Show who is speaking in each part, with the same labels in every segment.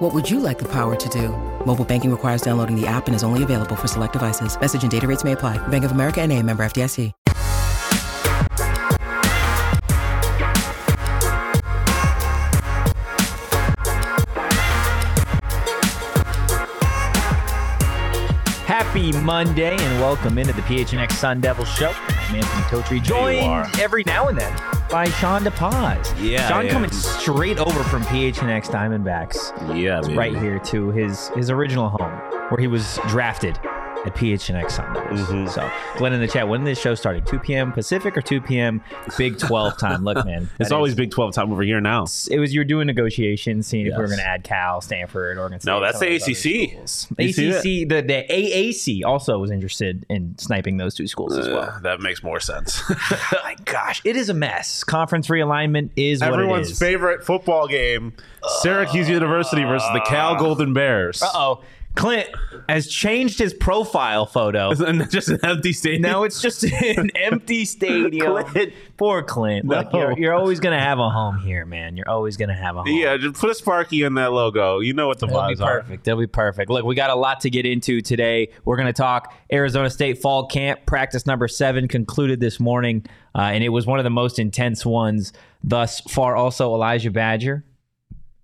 Speaker 1: What would you like the power to do? Mobile banking requires downloading the app and is only available for select devices. Message and data rates may apply. Bank of America and a member FDIC.
Speaker 2: Happy Monday and welcome into the PHNX Sun Devil Show. I'm Anthony Totri, joined every now and then by Shawn DePaz.
Speaker 3: Yeah,
Speaker 2: Shawn
Speaker 3: yeah.
Speaker 2: coming straight over from PHNX Diamondbacks
Speaker 3: Yeah,
Speaker 2: right here to his his original home where he was drafted at PHNX Sun Devils.
Speaker 3: Mhm.
Speaker 2: So, Glenn in the chat, when is this show starting? 2 p.m. Pacific or 2 p.m. Big 12 time? Look, man.
Speaker 3: It's always
Speaker 2: is-
Speaker 3: Big 12 time over here now.
Speaker 2: it was you were doing negotiations, seeing if we were going to add Cal, Stanford, Oregon State.
Speaker 3: No, that's the
Speaker 2: of those other
Speaker 3: ACC.
Speaker 2: schools.
Speaker 3: You see
Speaker 2: ACC, the, the AAC also was interested in sniping those two schools as well.
Speaker 3: Uh, that makes more sense.
Speaker 2: My gosh, it is a mess. Conference realignment is what
Speaker 3: Everyone's
Speaker 2: is.
Speaker 3: favorite football game Syracuse University versus the Cal Golden Bears.
Speaker 2: Uh oh, Clint has changed his profile photo.
Speaker 3: And just an empty stadium.
Speaker 2: Now it's just an empty stadium.
Speaker 3: Clint.
Speaker 2: Poor Clint. Look, you're, you're always gonna have a home here, man. You're always gonna have a home.
Speaker 3: Yeah, just put a Sparky in that logo. You know what the
Speaker 2: be
Speaker 3: vibes are.
Speaker 2: perfect. That'll be perfect. Look, we got a lot to get into today. We're going to talk Arizona State fall camp. Practice number seven concluded this morning, uh, and it was one of the most intense ones thus far. Also, Elijhah Badger.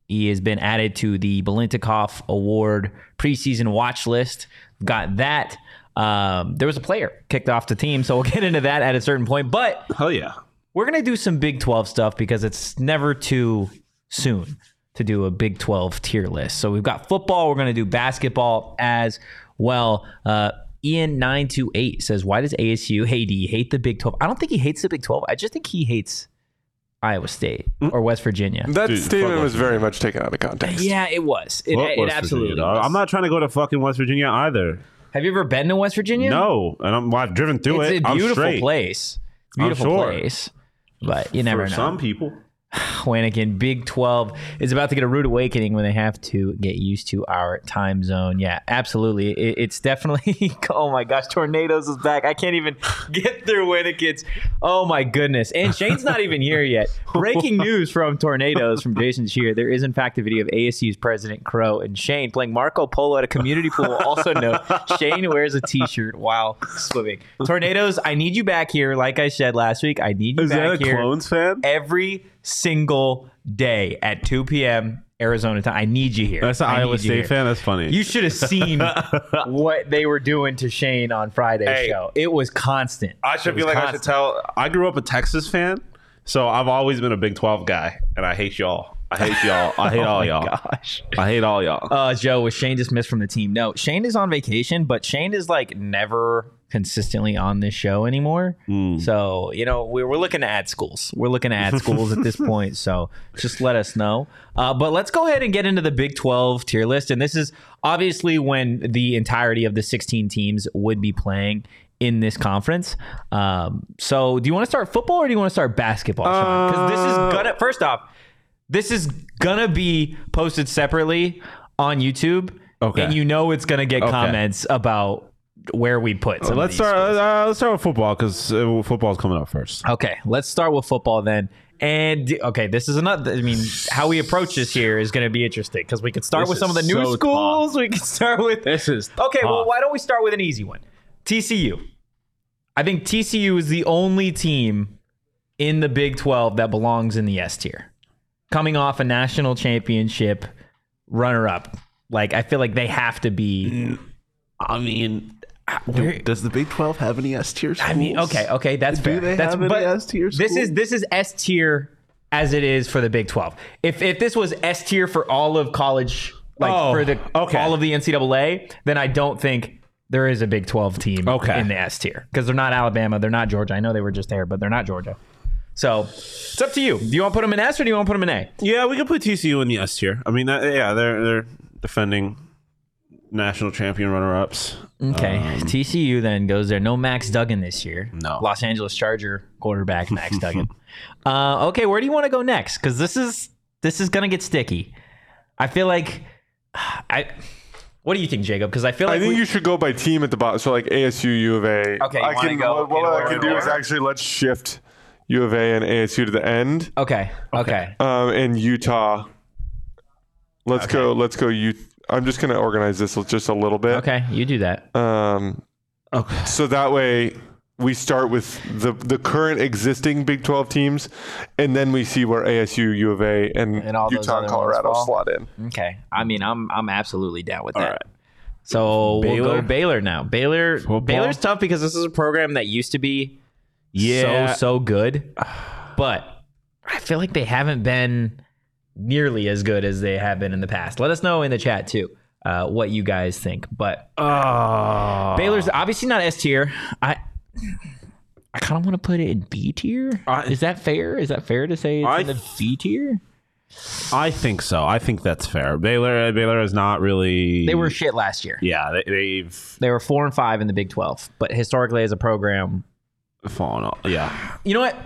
Speaker 2: He has been added to the Biletnikoff Award preseason watch list. Got that. Um, there was a player kicked off the team, so we'll get into that at a certain point. But
Speaker 3: Hell yeah.
Speaker 2: we're going to do some Big 12 stuff because it's never too soon to do a Big 12 tier list. So we've got football, we're going to do basketball as well. Uh, Ian928 says, Why does ASU, you hate the Big 12? I don't think he hates the Big 12. I just think he hates Iowa State mm. or West Virginia.
Speaker 4: That
Speaker 3: Dude,
Speaker 4: statement
Speaker 3: fuck
Speaker 4: was
Speaker 3: West
Speaker 4: very much taken out of context.
Speaker 2: Yeah, it was. It,
Speaker 3: Fuck
Speaker 2: it
Speaker 3: West
Speaker 2: absolutely
Speaker 3: Virginia, dog.
Speaker 2: was.
Speaker 3: I'm not trying to go to fucking West Virginia either.
Speaker 2: Have you ever been to West Virginia?
Speaker 3: No. And I'm, well, I've driven through
Speaker 2: It's
Speaker 3: it.
Speaker 2: a
Speaker 3: I'm
Speaker 2: beautiful
Speaker 3: straight.
Speaker 2: place.
Speaker 3: I'm
Speaker 2: Beautiful
Speaker 3: sure.
Speaker 2: place. But you never
Speaker 3: For
Speaker 2: know.
Speaker 3: some people.
Speaker 2: Wanigan, Big 12 is about to get a rude awakening when they have to get used to our time zone. Yeah, absolutely. It, it's definitely, oh my gosh, Tornadoes is back. I can't even get through Winnickets. Oh my goodness. And Shane's not even here yet. Breaking news from Tornadoes from Jason Shear. There is, in fact, a video of ASU's President Crow and Shane playing Marco Polo at a community pool. Also, note Shane wears a t shirt while swimming. Tornadoes, I need you back here. Like I said last week, I need you
Speaker 3: Is
Speaker 2: back
Speaker 3: that a
Speaker 2: here
Speaker 3: Clones fan?
Speaker 2: every single day at 2 p.m. Arizona time. I need you here.
Speaker 3: That's an
Speaker 2: I
Speaker 3: Iowa
Speaker 2: you
Speaker 3: State
Speaker 2: here.
Speaker 3: fan. That's funny.
Speaker 2: You should have seen what they were doing to Shane on Friday's
Speaker 3: Hey.
Speaker 2: show. It was constant.
Speaker 3: I should
Speaker 2: was
Speaker 3: feel like I should tell. I grew up a Texas fan, so I've always been a Big 12 guy, and I hate y'all. I hate y'all. I hate
Speaker 2: Oh
Speaker 3: all
Speaker 2: my
Speaker 3: y'all.
Speaker 2: gosh.
Speaker 3: I hate all y'all.
Speaker 2: Uh, Joe, was Shane dismissed from the team? No, Shane is on vacation, but Shane is like never consistently on this show anymore.
Speaker 3: Hmm.
Speaker 2: So, you know, we're, we're looking to add schools. We're looking to add schools at this point. So just let us know. Uh, but let's go ahead and get into the Big 12 tier list. And this is obviously when the entirety of the 16 teams would be playing in this conference. Um, so do you want to start football or do you want to start basketball? Because this is
Speaker 3: Uh,
Speaker 2: gonna, first off, this is gonna be posted separately on YouTube.
Speaker 3: Okay.
Speaker 2: And you know it's gonna get
Speaker 3: Okay.
Speaker 2: comments about where we put. Some of
Speaker 3: let's
Speaker 2: these
Speaker 3: start. Uh, let's start with football because uh, football's coming up first.
Speaker 2: Okay, let's start with football then. And okay, this is another. I mean, how we approach this here is going to be interesting because we could start
Speaker 3: This
Speaker 2: with some of the
Speaker 3: is
Speaker 2: new
Speaker 3: so
Speaker 2: schools. We could start with
Speaker 3: This is
Speaker 2: Okay, well, why don't we start with an easy one? TCU. I think TCU is the only team in the Big 12 that belongs in the S tier. Coming off a national championship runner up. Like, I feel like they have to be.
Speaker 5: I mean,
Speaker 2: Where-
Speaker 5: does the Big 12 have any S tier schools?
Speaker 2: I mean, okay, okay, that's
Speaker 5: Do
Speaker 2: fair.
Speaker 5: they
Speaker 2: that's,
Speaker 5: have any
Speaker 2: but
Speaker 5: S tier
Speaker 2: This is this is S tier as it is for the Big 12. If if this was S tier for all of college, like
Speaker 3: Oh,
Speaker 2: for the oh,
Speaker 3: okay.
Speaker 2: all of the NCAA, then I don't think there is a Big 12 team
Speaker 3: Okay.
Speaker 2: in the S tier because they're not Alabama, they're not Georgia. I know they were just there, but they're not Georgia. So it's up to you. Do you want to put them in S or do you want to put them in A?
Speaker 3: Yeah, we could put TCU in the S tier. I mean, that, yeah, they're they're defending national champion runner-ups.
Speaker 2: Okay, TCU then goes there. No Max Duggan this year.
Speaker 3: No.
Speaker 2: Los Angeles Charger quarterback Max Duggan. Uh, okay, where do you want to go next? Because this is this is gonna get sticky. I feel like I. What do you think, Jacob? Because I feel like
Speaker 4: I think
Speaker 2: we-
Speaker 4: you should go by team at the bottom. So like ASU, U of A.
Speaker 2: Okay, you
Speaker 4: I can.
Speaker 2: go
Speaker 4: what what I can do is actually let's shift U of A and ASU to the end,
Speaker 2: okay, okay,
Speaker 4: um, and Utah. Let's go. Let's go. U. I'm just gonna organize this just a little bit.
Speaker 2: okay. You do that.
Speaker 4: Um,
Speaker 3: Okay.
Speaker 4: so that way we start with the the current existing Big 12 teams, and then we see where ASU, U of A, and,
Speaker 2: And all those
Speaker 4: Utah and Colorado slot in.
Speaker 2: Okay. I mean, I'm I'm absolutely down with that.
Speaker 3: All right.
Speaker 2: So we'll go Baylor now. Baylor
Speaker 3: Football?
Speaker 2: Baylor's tough because this is a program that used to be
Speaker 3: Yeah.
Speaker 2: so so good, but I feel like they haven't been nearly as good as they have been in the past. Let us know in the chat too uh, what you guys think. But
Speaker 3: Oh.
Speaker 2: Baylor's obviously not S tier. I I kind of want to put it in B tier. Is that fair? Is that fair to say it's
Speaker 3: I
Speaker 2: in the B tier?
Speaker 3: I think so. I think that's fair. Baylor Baylor is not really
Speaker 2: They were shit last year.
Speaker 3: Yeah, they, they've
Speaker 2: They were four and five in the Big Twelve, but historically as a program,
Speaker 3: fallen off. Yeah.
Speaker 2: you know what?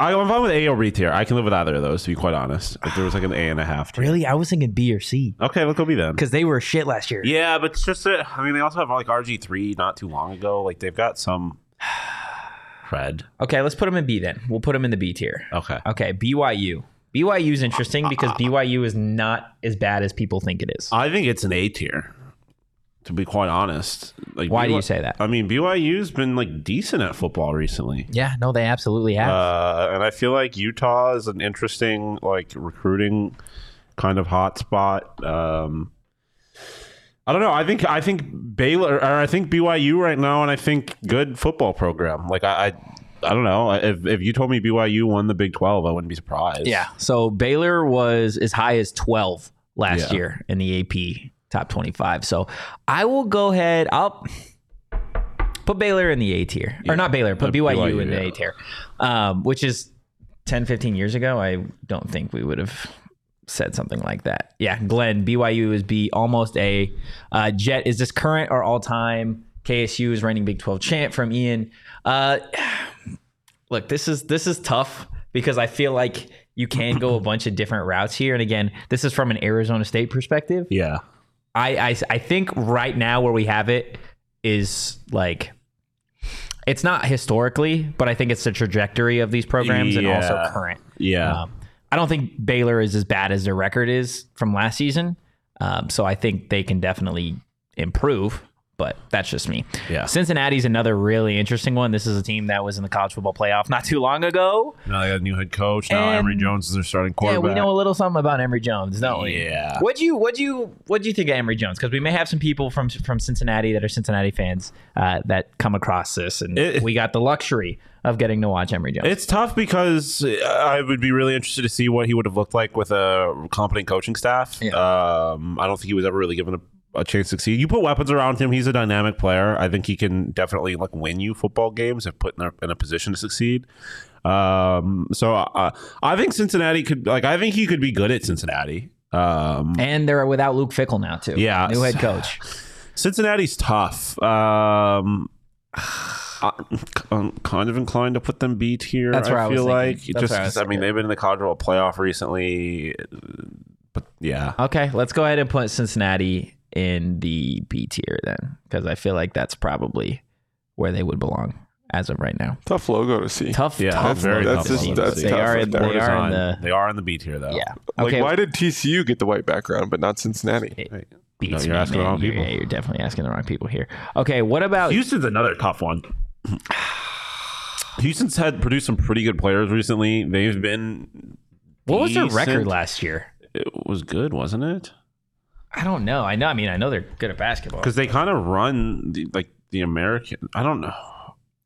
Speaker 3: I, I'm fine with A or B tier. I can live with either of those, to be quite honest. If there was like an A and a half tier.
Speaker 2: Really, I was thinking B or C
Speaker 3: Okay, let's go B then.
Speaker 2: because they were shit last year.
Speaker 3: Yeah, but it's just that, I mean, they also have like RG3 not too long ago. Like, they've got some cred.
Speaker 2: Okay, let's put them in B then. We'll put them in the B tier.
Speaker 3: Okay.
Speaker 2: Okay, BYU. BYU is interesting because BYU is not as bad as people think it is.
Speaker 3: I think it's an A tier, to be quite honest. Like,
Speaker 2: Why do you say that?
Speaker 3: I mean, BYU's been like decent at football recently.
Speaker 2: Yeah, no, they absolutely have.
Speaker 3: Uh, and I feel like Utah is an interesting like recruiting kind of hotspot. Um, I don't know. I think I think Baylor or I think BYU right now, and I think good football program. Like I, I, I don't know. If if you told me BYU won the Big Twelve, I wouldn't be surprised.
Speaker 2: yeah. So Baylor was as high as 12 last
Speaker 3: Yeah.
Speaker 2: year in the AP top 25. So I will go ahead. I'll put Baylor in the A tier. Or not Baylor, put BYU,
Speaker 3: BYU,
Speaker 2: in the
Speaker 3: yeah.
Speaker 2: A tier. Um, which is 10, 15 years ago. I don't think we would have said something like that. Yeah, Glenn, BYU is B, almost A. Uh, Jet, is this current or all time? KSU is reigning Big 12 champ from Ian. Uh, look, this is this is tough because I feel like you can go a bunch of different routes here. And again, this is from an Arizona State perspective.
Speaker 3: Yeah.
Speaker 2: I, I I think right now where we have it is like it's not historically, but I think it's the trajectory of these programs and also current.
Speaker 3: Yeah.
Speaker 2: Um, I don't think Baylor is as bad as their record is from last season. Um, so I think they can definitely improve, but that's just me.
Speaker 3: Yeah.
Speaker 2: Cincinnati's another really interesting one. This is a team that was in the college football playoff not too long ago.
Speaker 3: now they got a new head coach. Now
Speaker 2: And-
Speaker 3: Emory Jones is their starting quarterback.
Speaker 2: Yeah, we know a little something about Emory Jones, don't we?
Speaker 3: Yeah.
Speaker 2: What'd you what'd you what'd you think of Emory Jones? Because we may have some people from from Cincinnati that are Cincinnati fans uh, that come across this, and
Speaker 3: It-
Speaker 2: we got the luxury of getting to watch Emory Jones.
Speaker 3: It's tough because I would be really interested to see what he would have looked like with a competent coaching staff.
Speaker 2: Yeah.
Speaker 3: Um, I don't think he was ever really given a, a chance to succeed. You put weapons around him; he's a dynamic player. I think he can definitely like win you football games if put in a, in a position to succeed. Um, so uh, I think Cincinnati could like. I think he could be good at Cincinnati. Um,
Speaker 2: and they're without Luke Fickell now too.
Speaker 3: Yeah.
Speaker 2: new head coach.
Speaker 3: Cincinnati's tough. Um, I'm kind of inclined to put them beat here.
Speaker 2: That's where I
Speaker 3: I feel like
Speaker 2: That's
Speaker 3: just
Speaker 2: I
Speaker 3: I, mean they've been in the college playoff recently, but yeah,
Speaker 2: Okay, let's go ahead and put Cincinnati in the B tier then, because I feel like that's probably where they would belong as of right now.
Speaker 4: Tough logo to see.
Speaker 2: Tough,
Speaker 3: Yeah,
Speaker 2: tough.
Speaker 3: very
Speaker 2: logo
Speaker 4: tough
Speaker 2: to
Speaker 4: logo
Speaker 2: see.
Speaker 4: to That's
Speaker 2: they
Speaker 4: tough
Speaker 2: are.
Speaker 4: right
Speaker 2: they are in the
Speaker 3: they are in the B tier though.
Speaker 2: yeah.
Speaker 4: Like,
Speaker 2: Okay,
Speaker 4: why did TCU get the white background but not Cincinnati?
Speaker 2: it beats
Speaker 3: No, you're
Speaker 2: me,
Speaker 3: asking the wrong
Speaker 2: You're-
Speaker 3: people.
Speaker 2: yeah, you're definitely asking the wrong people here. Okay, what about
Speaker 3: Houston's another tough one. Houston's had produced some pretty good players recently. They've been.
Speaker 2: what was their record last year?
Speaker 3: It was good, wasn't it?
Speaker 2: I don't know. I know. I mean, I know they're good at basketball.
Speaker 3: Because they kind of run the, like the American. I don't know.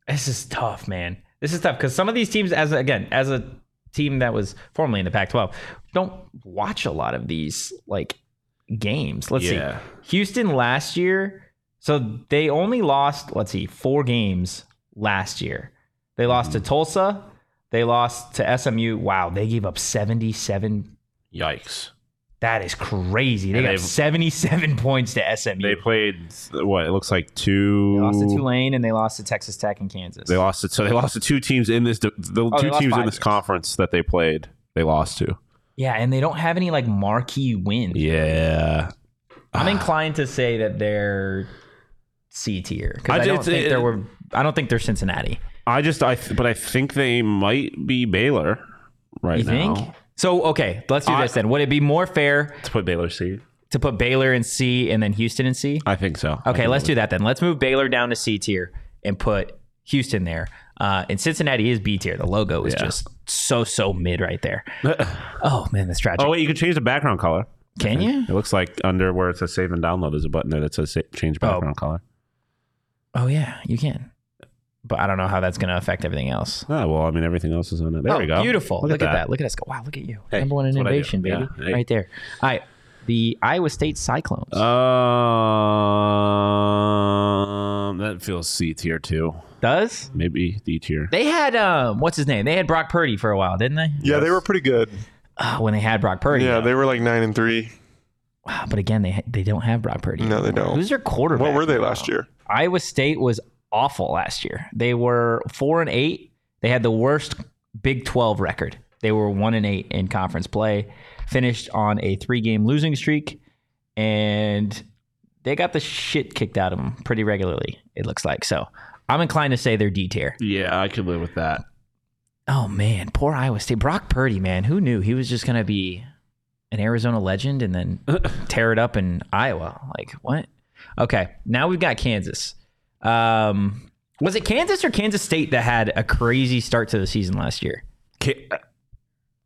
Speaker 2: This is tough, man. This is tough because some of these teams, as again, as a team that was formerly in the Pac-12, don't watch a lot of these like games. Let's
Speaker 3: Yeah.
Speaker 2: see. Houston last year, so they only lost. Let's see, four games last year. They lost to mm-hmm. Tulsa. They lost to SMU. Wow, they gave up seventy-seven
Speaker 3: Yikes.
Speaker 2: That is crazy. They
Speaker 3: And
Speaker 2: got
Speaker 3: they've-
Speaker 2: 77 points to SMU.
Speaker 3: They played what it looks like two.
Speaker 2: They lost to Tulane and they lost to Texas Tech and Kansas.
Speaker 3: They lost it. So they lost to two teams in this. The
Speaker 2: Oh, they
Speaker 3: two
Speaker 2: lost
Speaker 3: teams in
Speaker 2: five
Speaker 3: this
Speaker 2: games.
Speaker 3: conference that they played, they lost to.
Speaker 2: yeah, and they don't have any like marquee wins.
Speaker 3: Yeah,
Speaker 2: I'm inclined to say that they're C tier
Speaker 3: I
Speaker 2: because I, don't
Speaker 3: just-
Speaker 2: think
Speaker 3: it-
Speaker 2: there were. I don't think they're Cincinnati.
Speaker 3: I just I th- but I think they might be Baylor right
Speaker 2: You
Speaker 3: now.
Speaker 2: think? So okay, let's do
Speaker 3: I-
Speaker 2: this then. Would it be more fair
Speaker 3: To put Baylor C,
Speaker 2: to put Baylor in C and then Houston in C?
Speaker 3: I think so.
Speaker 2: Okay, let's do that then. Let's move Baylor down to C tier and put Houston there. Uh, and Cincinnati is B tier. The logo is
Speaker 3: Yeah.
Speaker 2: just so so mid right there. oh man, that's tragic.
Speaker 3: Oh wait, you can change the background color.
Speaker 2: Can you?
Speaker 3: It looks like under where it says save and download, there's a button there that says change background color.
Speaker 2: Oh yeah, you can. But I don't know how that's going to affect everything else.
Speaker 3: Oh well, I mean everything else is on it. There
Speaker 2: oh,
Speaker 3: we go.
Speaker 2: beautiful.
Speaker 3: Look,
Speaker 2: Look, at, that. Look at us go. Wow, look at you.
Speaker 3: Hey,
Speaker 2: Number one in
Speaker 3: that's what I do.
Speaker 2: innovation, baby.
Speaker 3: Yeah, hey.
Speaker 2: Right there. All right. The Iowa State Cyclones.
Speaker 3: Um, that feels C tier too.
Speaker 2: Does?
Speaker 3: Maybe D tier.
Speaker 2: They had um what's his name? They had Brock Purdy for a while, didn't they?
Speaker 4: Yeah, they were pretty good.
Speaker 2: Uh, when they had Brock Purdy.
Speaker 4: Yeah, they were like nine and three.
Speaker 2: Wow, but again, they they don't have Brock Purdy.
Speaker 4: No, they don't.
Speaker 2: Who's their quarterback?
Speaker 4: What were they
Speaker 2: now?
Speaker 4: last year?
Speaker 2: Iowa State was awful last year. They were four and eight. They had the worst Big Twelve record. They were one and eight in conference play. Finished on a three game losing streak, and they got the shit kicked out of them pretty regularly. It looks like so. I'm inclined to say they're D tier.
Speaker 3: Yeah, I could live with that.
Speaker 2: Oh man, poor Iowa State. Brock Purdy, man, who knew he was just gonna be an Arizona legend and then tear it up in Iowa? Like what? Okay, now we've got Kansas. Um, was it Kansas or Kansas State that had a crazy start to the season last year?
Speaker 3: Ka-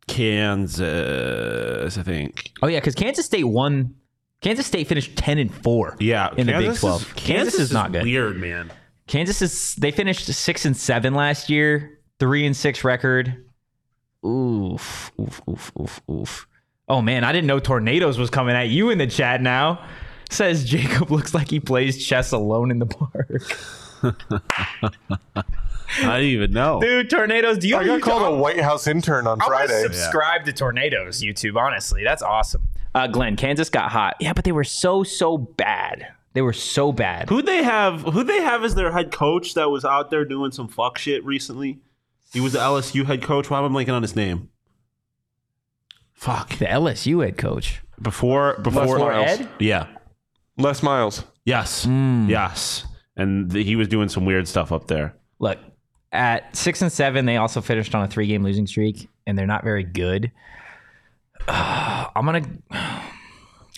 Speaker 3: Kansas, I think.
Speaker 2: Oh yeah, because Kansas State won. Kansas State finished ten and four.
Speaker 3: Yeah,
Speaker 2: in the Big Twelve.
Speaker 3: Is,
Speaker 2: Kansas, is not good.
Speaker 3: Weird, man.
Speaker 2: Kansas is they finished six and seven last year, three and six record. Oof, oof, oof, oof, oof. Oh man, I didn't know tornadoes was coming at you in the chat now. Says Jacob looks like he plays chess alone in the park.
Speaker 3: I didn't even know.
Speaker 2: Dude, tornadoes, do you
Speaker 4: I got called a White House intern on
Speaker 2: I
Speaker 4: Friday.
Speaker 2: subscribe to Tornadoes YouTube, honestly. That's awesome. Uh, Glenn, Kansas got hot. Yeah, but they were so, so bad. They were so bad.
Speaker 3: Who they have? Who they have as their head coach that was out there doing some fuck shit recently? He was the LSU head coach. Why am I blanking on his name? Fuck.
Speaker 2: The LSU head coach.
Speaker 3: Before before
Speaker 4: Miles.
Speaker 2: Ed?
Speaker 3: Yeah.
Speaker 4: Les Miles.
Speaker 3: Yes.
Speaker 2: Hmm.
Speaker 3: Yes. And th- he was doing some weird stuff up there.
Speaker 2: Look, at six and seven, they also finished on a three game losing streak, and they're not very good. I'm gonna.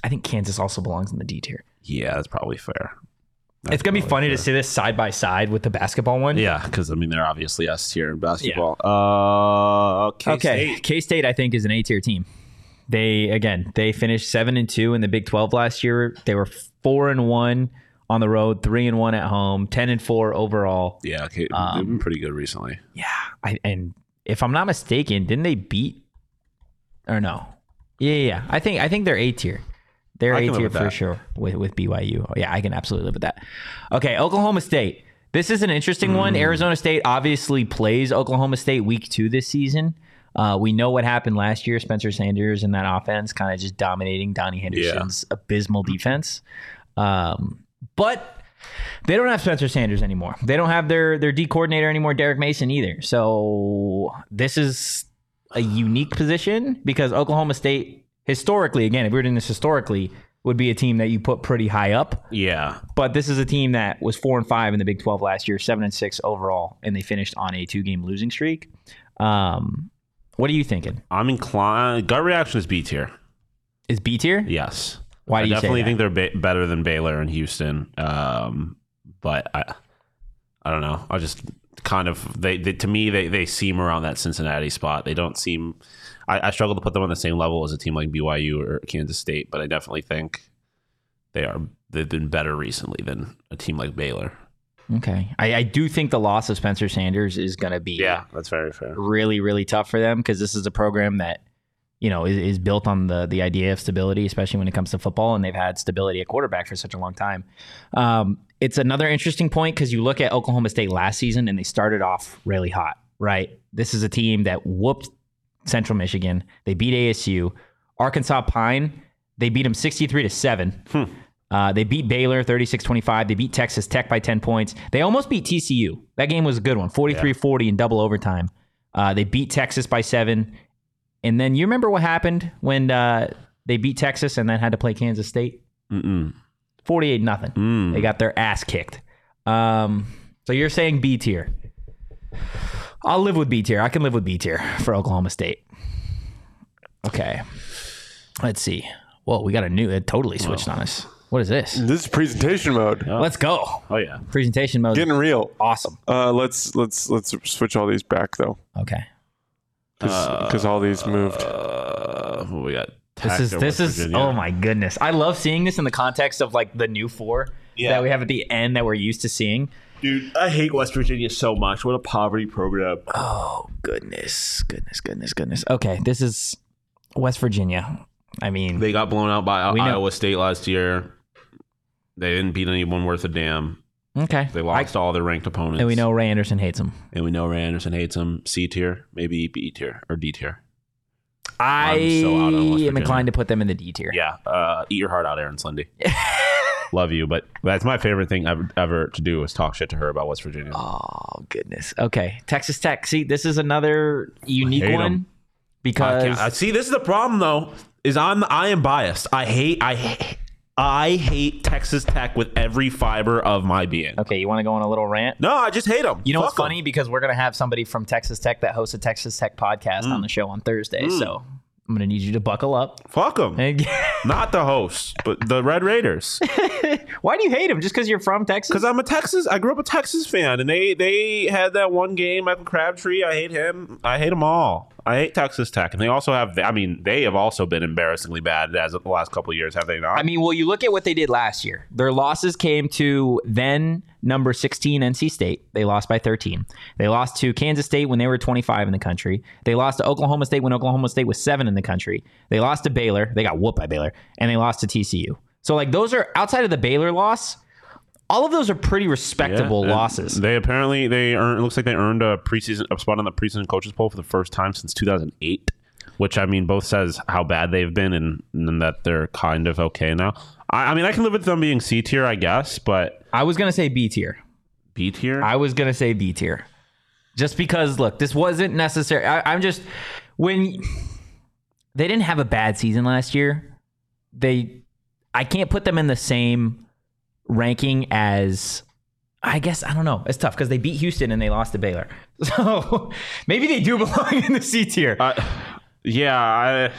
Speaker 2: I think Kansas also belongs in the D tier.
Speaker 3: Yeah, that's probably fair.
Speaker 2: it's gonna be funny to see this side by side with the basketball one.
Speaker 3: Yeah, because I mean they're obviously S tier in basketball. Uh,
Speaker 2: Okay,
Speaker 3: K-State.
Speaker 2: K State I think is an A tier team. They again they finished seven and two in the Big Twelve last year. They were four and one on the road, three and one at home, ten and four overall.
Speaker 3: Yeah, okay.
Speaker 2: Um,
Speaker 3: they've been pretty good recently.
Speaker 2: Yeah, I, and if I'm not mistaken, didn't they beat or no? Yeah, yeah. I think I think they're A tier. They're A tier for
Speaker 3: that.
Speaker 2: sure with with BYU. Oh, yeah, I can absolutely live with that. Okay, Oklahoma State. This is an interesting one.
Speaker 3: Hmm.
Speaker 2: Arizona State obviously plays Oklahoma State week two this season. Uh, we know what happened last year. Spencer Sanders and that offense kind of just dominating Donnie Henderson's abysmal defense. Um, but they don't have Spencer Sanders anymore. They don't have their their D coordinator anymore, Derek Mason either. So this is a unique position because Oklahoma State historically, again, if we were doing this historically, would be a team that you put pretty high up.
Speaker 3: Yeah,
Speaker 2: But this is a team that was four and five in the Big Twelve last year, seven and six overall, and they finished on a two game losing streak. Um, what are you thinking?
Speaker 3: I'm inclined. Gut reaction is B tier.
Speaker 2: Is B tier?
Speaker 3: Yes.
Speaker 2: Why do
Speaker 3: I
Speaker 2: you say
Speaker 3: definitely think they're ba- better than Baylor and Houston. Um, but I, I don't know. I just kind of they, they to me they they seem around that Cincinnati spot. They don't seem. I, I struggle to put them on the same level as a team like BYU or Kansas State, but I definitely think they are they've been better recently than a team like Baylor.
Speaker 2: Okay, I, I do think the loss of Spencer Sanders is going to be
Speaker 3: Yeah, that's very fair.
Speaker 2: really really tough for them because this is a program that you know is, is built on the the idea of stability especially when it comes to football and they've had stability at quarterback for such a long time. Um, it's another interesting point because you look at oklahoma state last season and they started off really hot right? This is a team that whooped central michigan. They beat asu arkansas pine They beat them 63 to 7. Uh, they beat Baylor 36 25. They beat Texas Tech by 10 points. They almost beat TCU. That game was a good one 43 40 in double overtime. Uh, they beat Texas by seven. And then you remember what happened when uh, they beat Texas and then had to play Kansas State? 48 nothing.
Speaker 3: Mm.
Speaker 2: They got their ass kicked. Um, so you're saying B tier. I'll live with B tier. I can live with B tier for Oklahoma State. Okay. Let's see. Whoa, we got a new. It totally switched on us. What is this?
Speaker 4: This is presentation mode.
Speaker 2: Let's go.
Speaker 3: Oh yeah.
Speaker 2: Presentation mode.
Speaker 4: Getting real.
Speaker 2: awesome.
Speaker 4: Uh, let's let's let's switch all these back though,
Speaker 2: Okay.
Speaker 4: because all these moved.
Speaker 3: Uh, what we got?
Speaker 2: This is
Speaker 3: or
Speaker 2: this
Speaker 3: West
Speaker 2: is
Speaker 3: Virginia?
Speaker 2: oh my goodness. I love seeing this in the context of like the new four
Speaker 3: Yeah.
Speaker 2: that we have at the end that we're used to seeing.
Speaker 3: Dude, I hate West Virginia so much. What a poverty program.
Speaker 2: Oh goodness, goodness, goodness, goodness. Okay, this is West Virginia. I mean,
Speaker 3: They got blown out by
Speaker 2: We know-
Speaker 3: Iowa State last year. They didn't beat anyone worth a damn.
Speaker 2: okay.
Speaker 3: They lost all their ranked opponents.
Speaker 2: and we know Ray Anderson hates him.
Speaker 3: And we know Ray Anderson hates them. C tier, maybe B tier or D tier.
Speaker 2: I
Speaker 3: I'm so out on West
Speaker 2: am inclined to put them in the D tier.
Speaker 3: Yeah. Uh, eat your heart out, Aaron Slendy. Love you, but that's my favorite thing ever, ever to do is talk shit to her about West Virginia.
Speaker 2: Oh goodness. Okay, Texas Tech. See, this is another unique
Speaker 3: one
Speaker 2: one
Speaker 3: 'em.
Speaker 2: because
Speaker 3: I I- see, this is the problem though. Is I'm I am biased. I hate I hate, I hate Texas Tech with every fiber of my being.
Speaker 2: okay, you want to go on a little rant?
Speaker 3: No, I just hate them.
Speaker 2: You know what's funny? Because we're gonna have somebody from Texas Tech that hosts a Texas Tech podcast
Speaker 3: Mm.
Speaker 2: on the show on Thursday. So I'm gonna need you to buckle up.
Speaker 3: Fuck them.
Speaker 2: And-
Speaker 3: Not the hosts, but the Red Raiders.
Speaker 2: Why do you hate him? Just because you're from Texas?
Speaker 3: Because I'm a Texas. I grew up a Texas fan, and they they had that one game. Michael Crabtree. I hate him. I hate them all. I hate Texas Tech, and they also have. I mean, they have also been embarrassingly bad as of the last couple years, have they not?
Speaker 2: I mean, well, you look at what they did last year. Their losses came to then number 16 NC State. They lost by 13. They lost to Kansas State when they were 25 in the country. They lost to Oklahoma State when Oklahoma State was 7 in the country. They lost to Baylor. They got whooped by Baylor. And they lost to TCU. So, like, those are outside of the Baylor loss, all of those are pretty respectable
Speaker 3: and
Speaker 2: losses.
Speaker 3: They apparently they earned. It looks like they earned a preseason a spot on the preseason coaches poll for the first time since 2008. Which I mean, both says how bad they've been and, and that they're kind of okay now. I, I mean, I can live with them being C tier, I guess, but
Speaker 2: I was going to say B tier.
Speaker 3: B tier.
Speaker 2: I was gonna say B tier, just because look, this wasn't necessary. I, I'm just when they didn't have a bad season last year. They, I can't put them in the same ranking as. I guess I don't know. It's tough because they beat Houston and they lost to Baylor. So maybe they do belong in the C tier.
Speaker 3: Uh, yeah, I,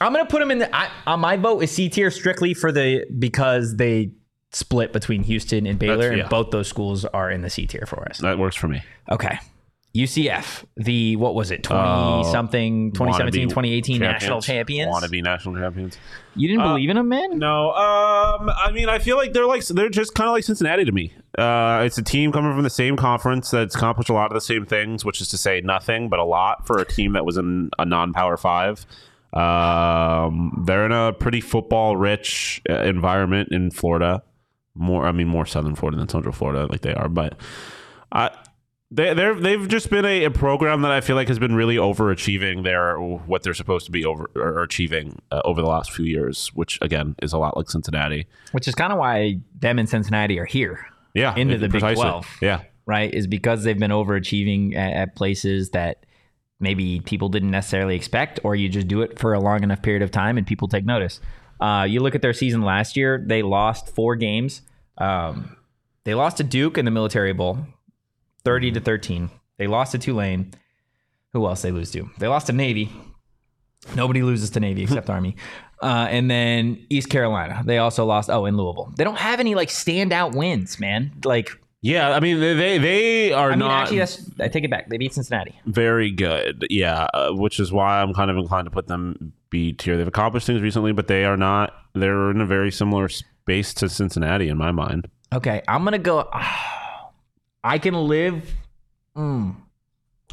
Speaker 2: I'm gonna put them in the. I, on my vote is C tier strictly for the because they split between Houston and Baylor,
Speaker 3: That's-
Speaker 2: and both those schools are in the C tier for us.
Speaker 3: that works for me.
Speaker 2: Okay. UCF, the what was it, 20
Speaker 3: Oh,
Speaker 2: something, 2017,
Speaker 3: Wannabe
Speaker 2: 2018 national champions.
Speaker 3: Want to be national champions?
Speaker 2: You didn't
Speaker 3: Uh,
Speaker 2: believe in them, man?
Speaker 3: No, um, I mean, I feel like they're like they're just kind of like Cincinnati to me. Uh, it's a team coming from the same conference that's accomplished a lot of the same things, which is to say nothing but a lot for a team that was in a non-power five. Um, they're in a pretty football-rich uh, environment in Florida. More, I mean, more southern Florida than central Florida, like they are, but I. They, they're they've just been a, a program that I feel like has been really overachieving their what they're supposed to be over or achieving uh, over the last few years, which again is a lot like Cincinnati.
Speaker 2: Which is kind of why them and Cincinnati are here,
Speaker 3: Yeah,
Speaker 2: Into
Speaker 3: it-
Speaker 2: the Big
Speaker 3: precisely.
Speaker 2: 12.
Speaker 3: Yeah,
Speaker 2: right? Is because they've been overachieving at, at places that maybe people didn't necessarily expect, or you just do it for a long enough period of time and people take notice. Uh, you look at their season last year; they lost four games. Um, they lost to Duke in the Military Bowl, thirty to thirteen. They lost to Tulane. Who else they lose to? They lost to Navy. Nobody loses to Navy except Army. Uh, and then East Carolina. They also lost. Oh, in Louisville. They don't have any like standout wins, man. Like
Speaker 3: yeah. I mean, they they, they are
Speaker 2: I mean,
Speaker 3: not
Speaker 2: actually, that's I take it back. They beat Cincinnati.
Speaker 3: very good. Yeah, uh, which is why I'm kind of inclined to put them B tier. They've accomplished things recently, but they are not. They're in a very similar space to Cincinnati in my mind.
Speaker 2: Okay, I'm gonna go. I can live. Mm.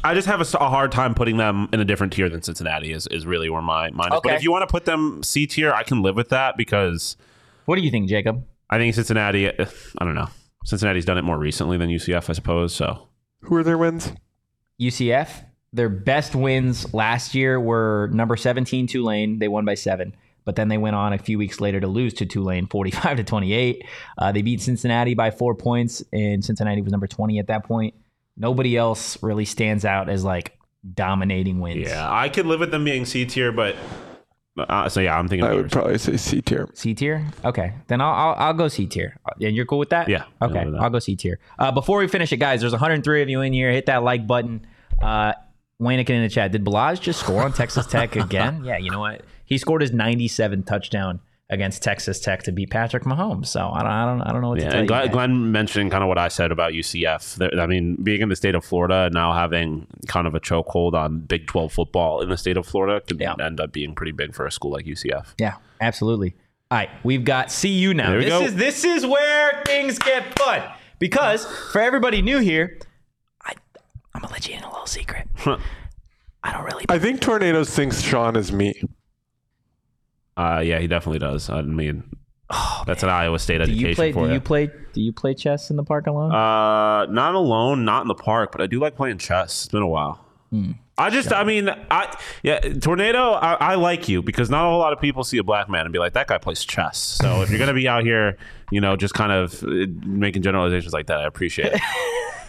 Speaker 3: I just have a hard time putting them in a different tier than Cincinnati is, is really where my mind is. But if you want to put them C tier, I can live with that because
Speaker 2: What do you think, Jacob?
Speaker 3: I think Cincinnati. I don't know. Cincinnati's done it more recently than UCF, I suppose. So
Speaker 4: Who are their wins?
Speaker 2: UCF. Their best wins last year were number 17 Tulane. They won by seven. But then they went on a few weeks later to lose to Tulane 45 to 28. Uh, they beat Cincinnati by four points, and Cincinnati was number 20 at that point. Nobody else really stands out as like dominating wins.
Speaker 3: Yeah, I could live with them being C tier, but uh, so yeah, I'm thinking.
Speaker 4: I would
Speaker 3: Bears.
Speaker 4: probably say C tier.
Speaker 2: C tier. Okay, then I'll, I'll I'll go C tier. And you're cool with that?
Speaker 3: Yeah,
Speaker 2: Okay,
Speaker 3: that.
Speaker 2: I'll go C tier. Uh, before we finish it, guys, there's 103 of you in here. Hit that like button. Uh, Wayne in the chat. Did Balaj just score on Texas Tech again? Yeah, you know what? He scored his 97 touchdown against Texas Tech to beat Patrick Mahomes. So I don't I don't I don't know what to
Speaker 3: Yeah,
Speaker 2: tell
Speaker 3: and
Speaker 2: you.
Speaker 3: Glenn,
Speaker 2: guys.
Speaker 3: Glenn mentioned kind of what I said about UCF. I mean, being in the state of Florida and now having kind of a chokehold on Big 12 football in the state of Florida could
Speaker 2: Yeah.
Speaker 3: end up being pretty big for a school like UCF.
Speaker 2: Yeah, absolutely. All right, we've got CU now.
Speaker 3: There we
Speaker 2: this
Speaker 3: go.
Speaker 2: is this is where things get fun because for everybody new here, I I'm gonna let you in a little secret. I don't really.
Speaker 4: I think Tornadoes thinks Shawn is me.
Speaker 3: Uh, yeah, he definitely does. I mean, that's an Iowa State
Speaker 2: Oh, Do
Speaker 3: education
Speaker 2: you play?
Speaker 3: for
Speaker 2: Do you play? Do you play chess in the park alone?
Speaker 3: Uh, not alone, not in the park, but I do like playing chess. It's been a while.
Speaker 2: Hmm.
Speaker 3: I just, I mean, I yeah, tornado. I, I like you because not a whole lot of people see a black man and be like, that guy plays chess. So if you're gonna be out here, you know, just kind of uh, making generalizations like that, I appreciate it.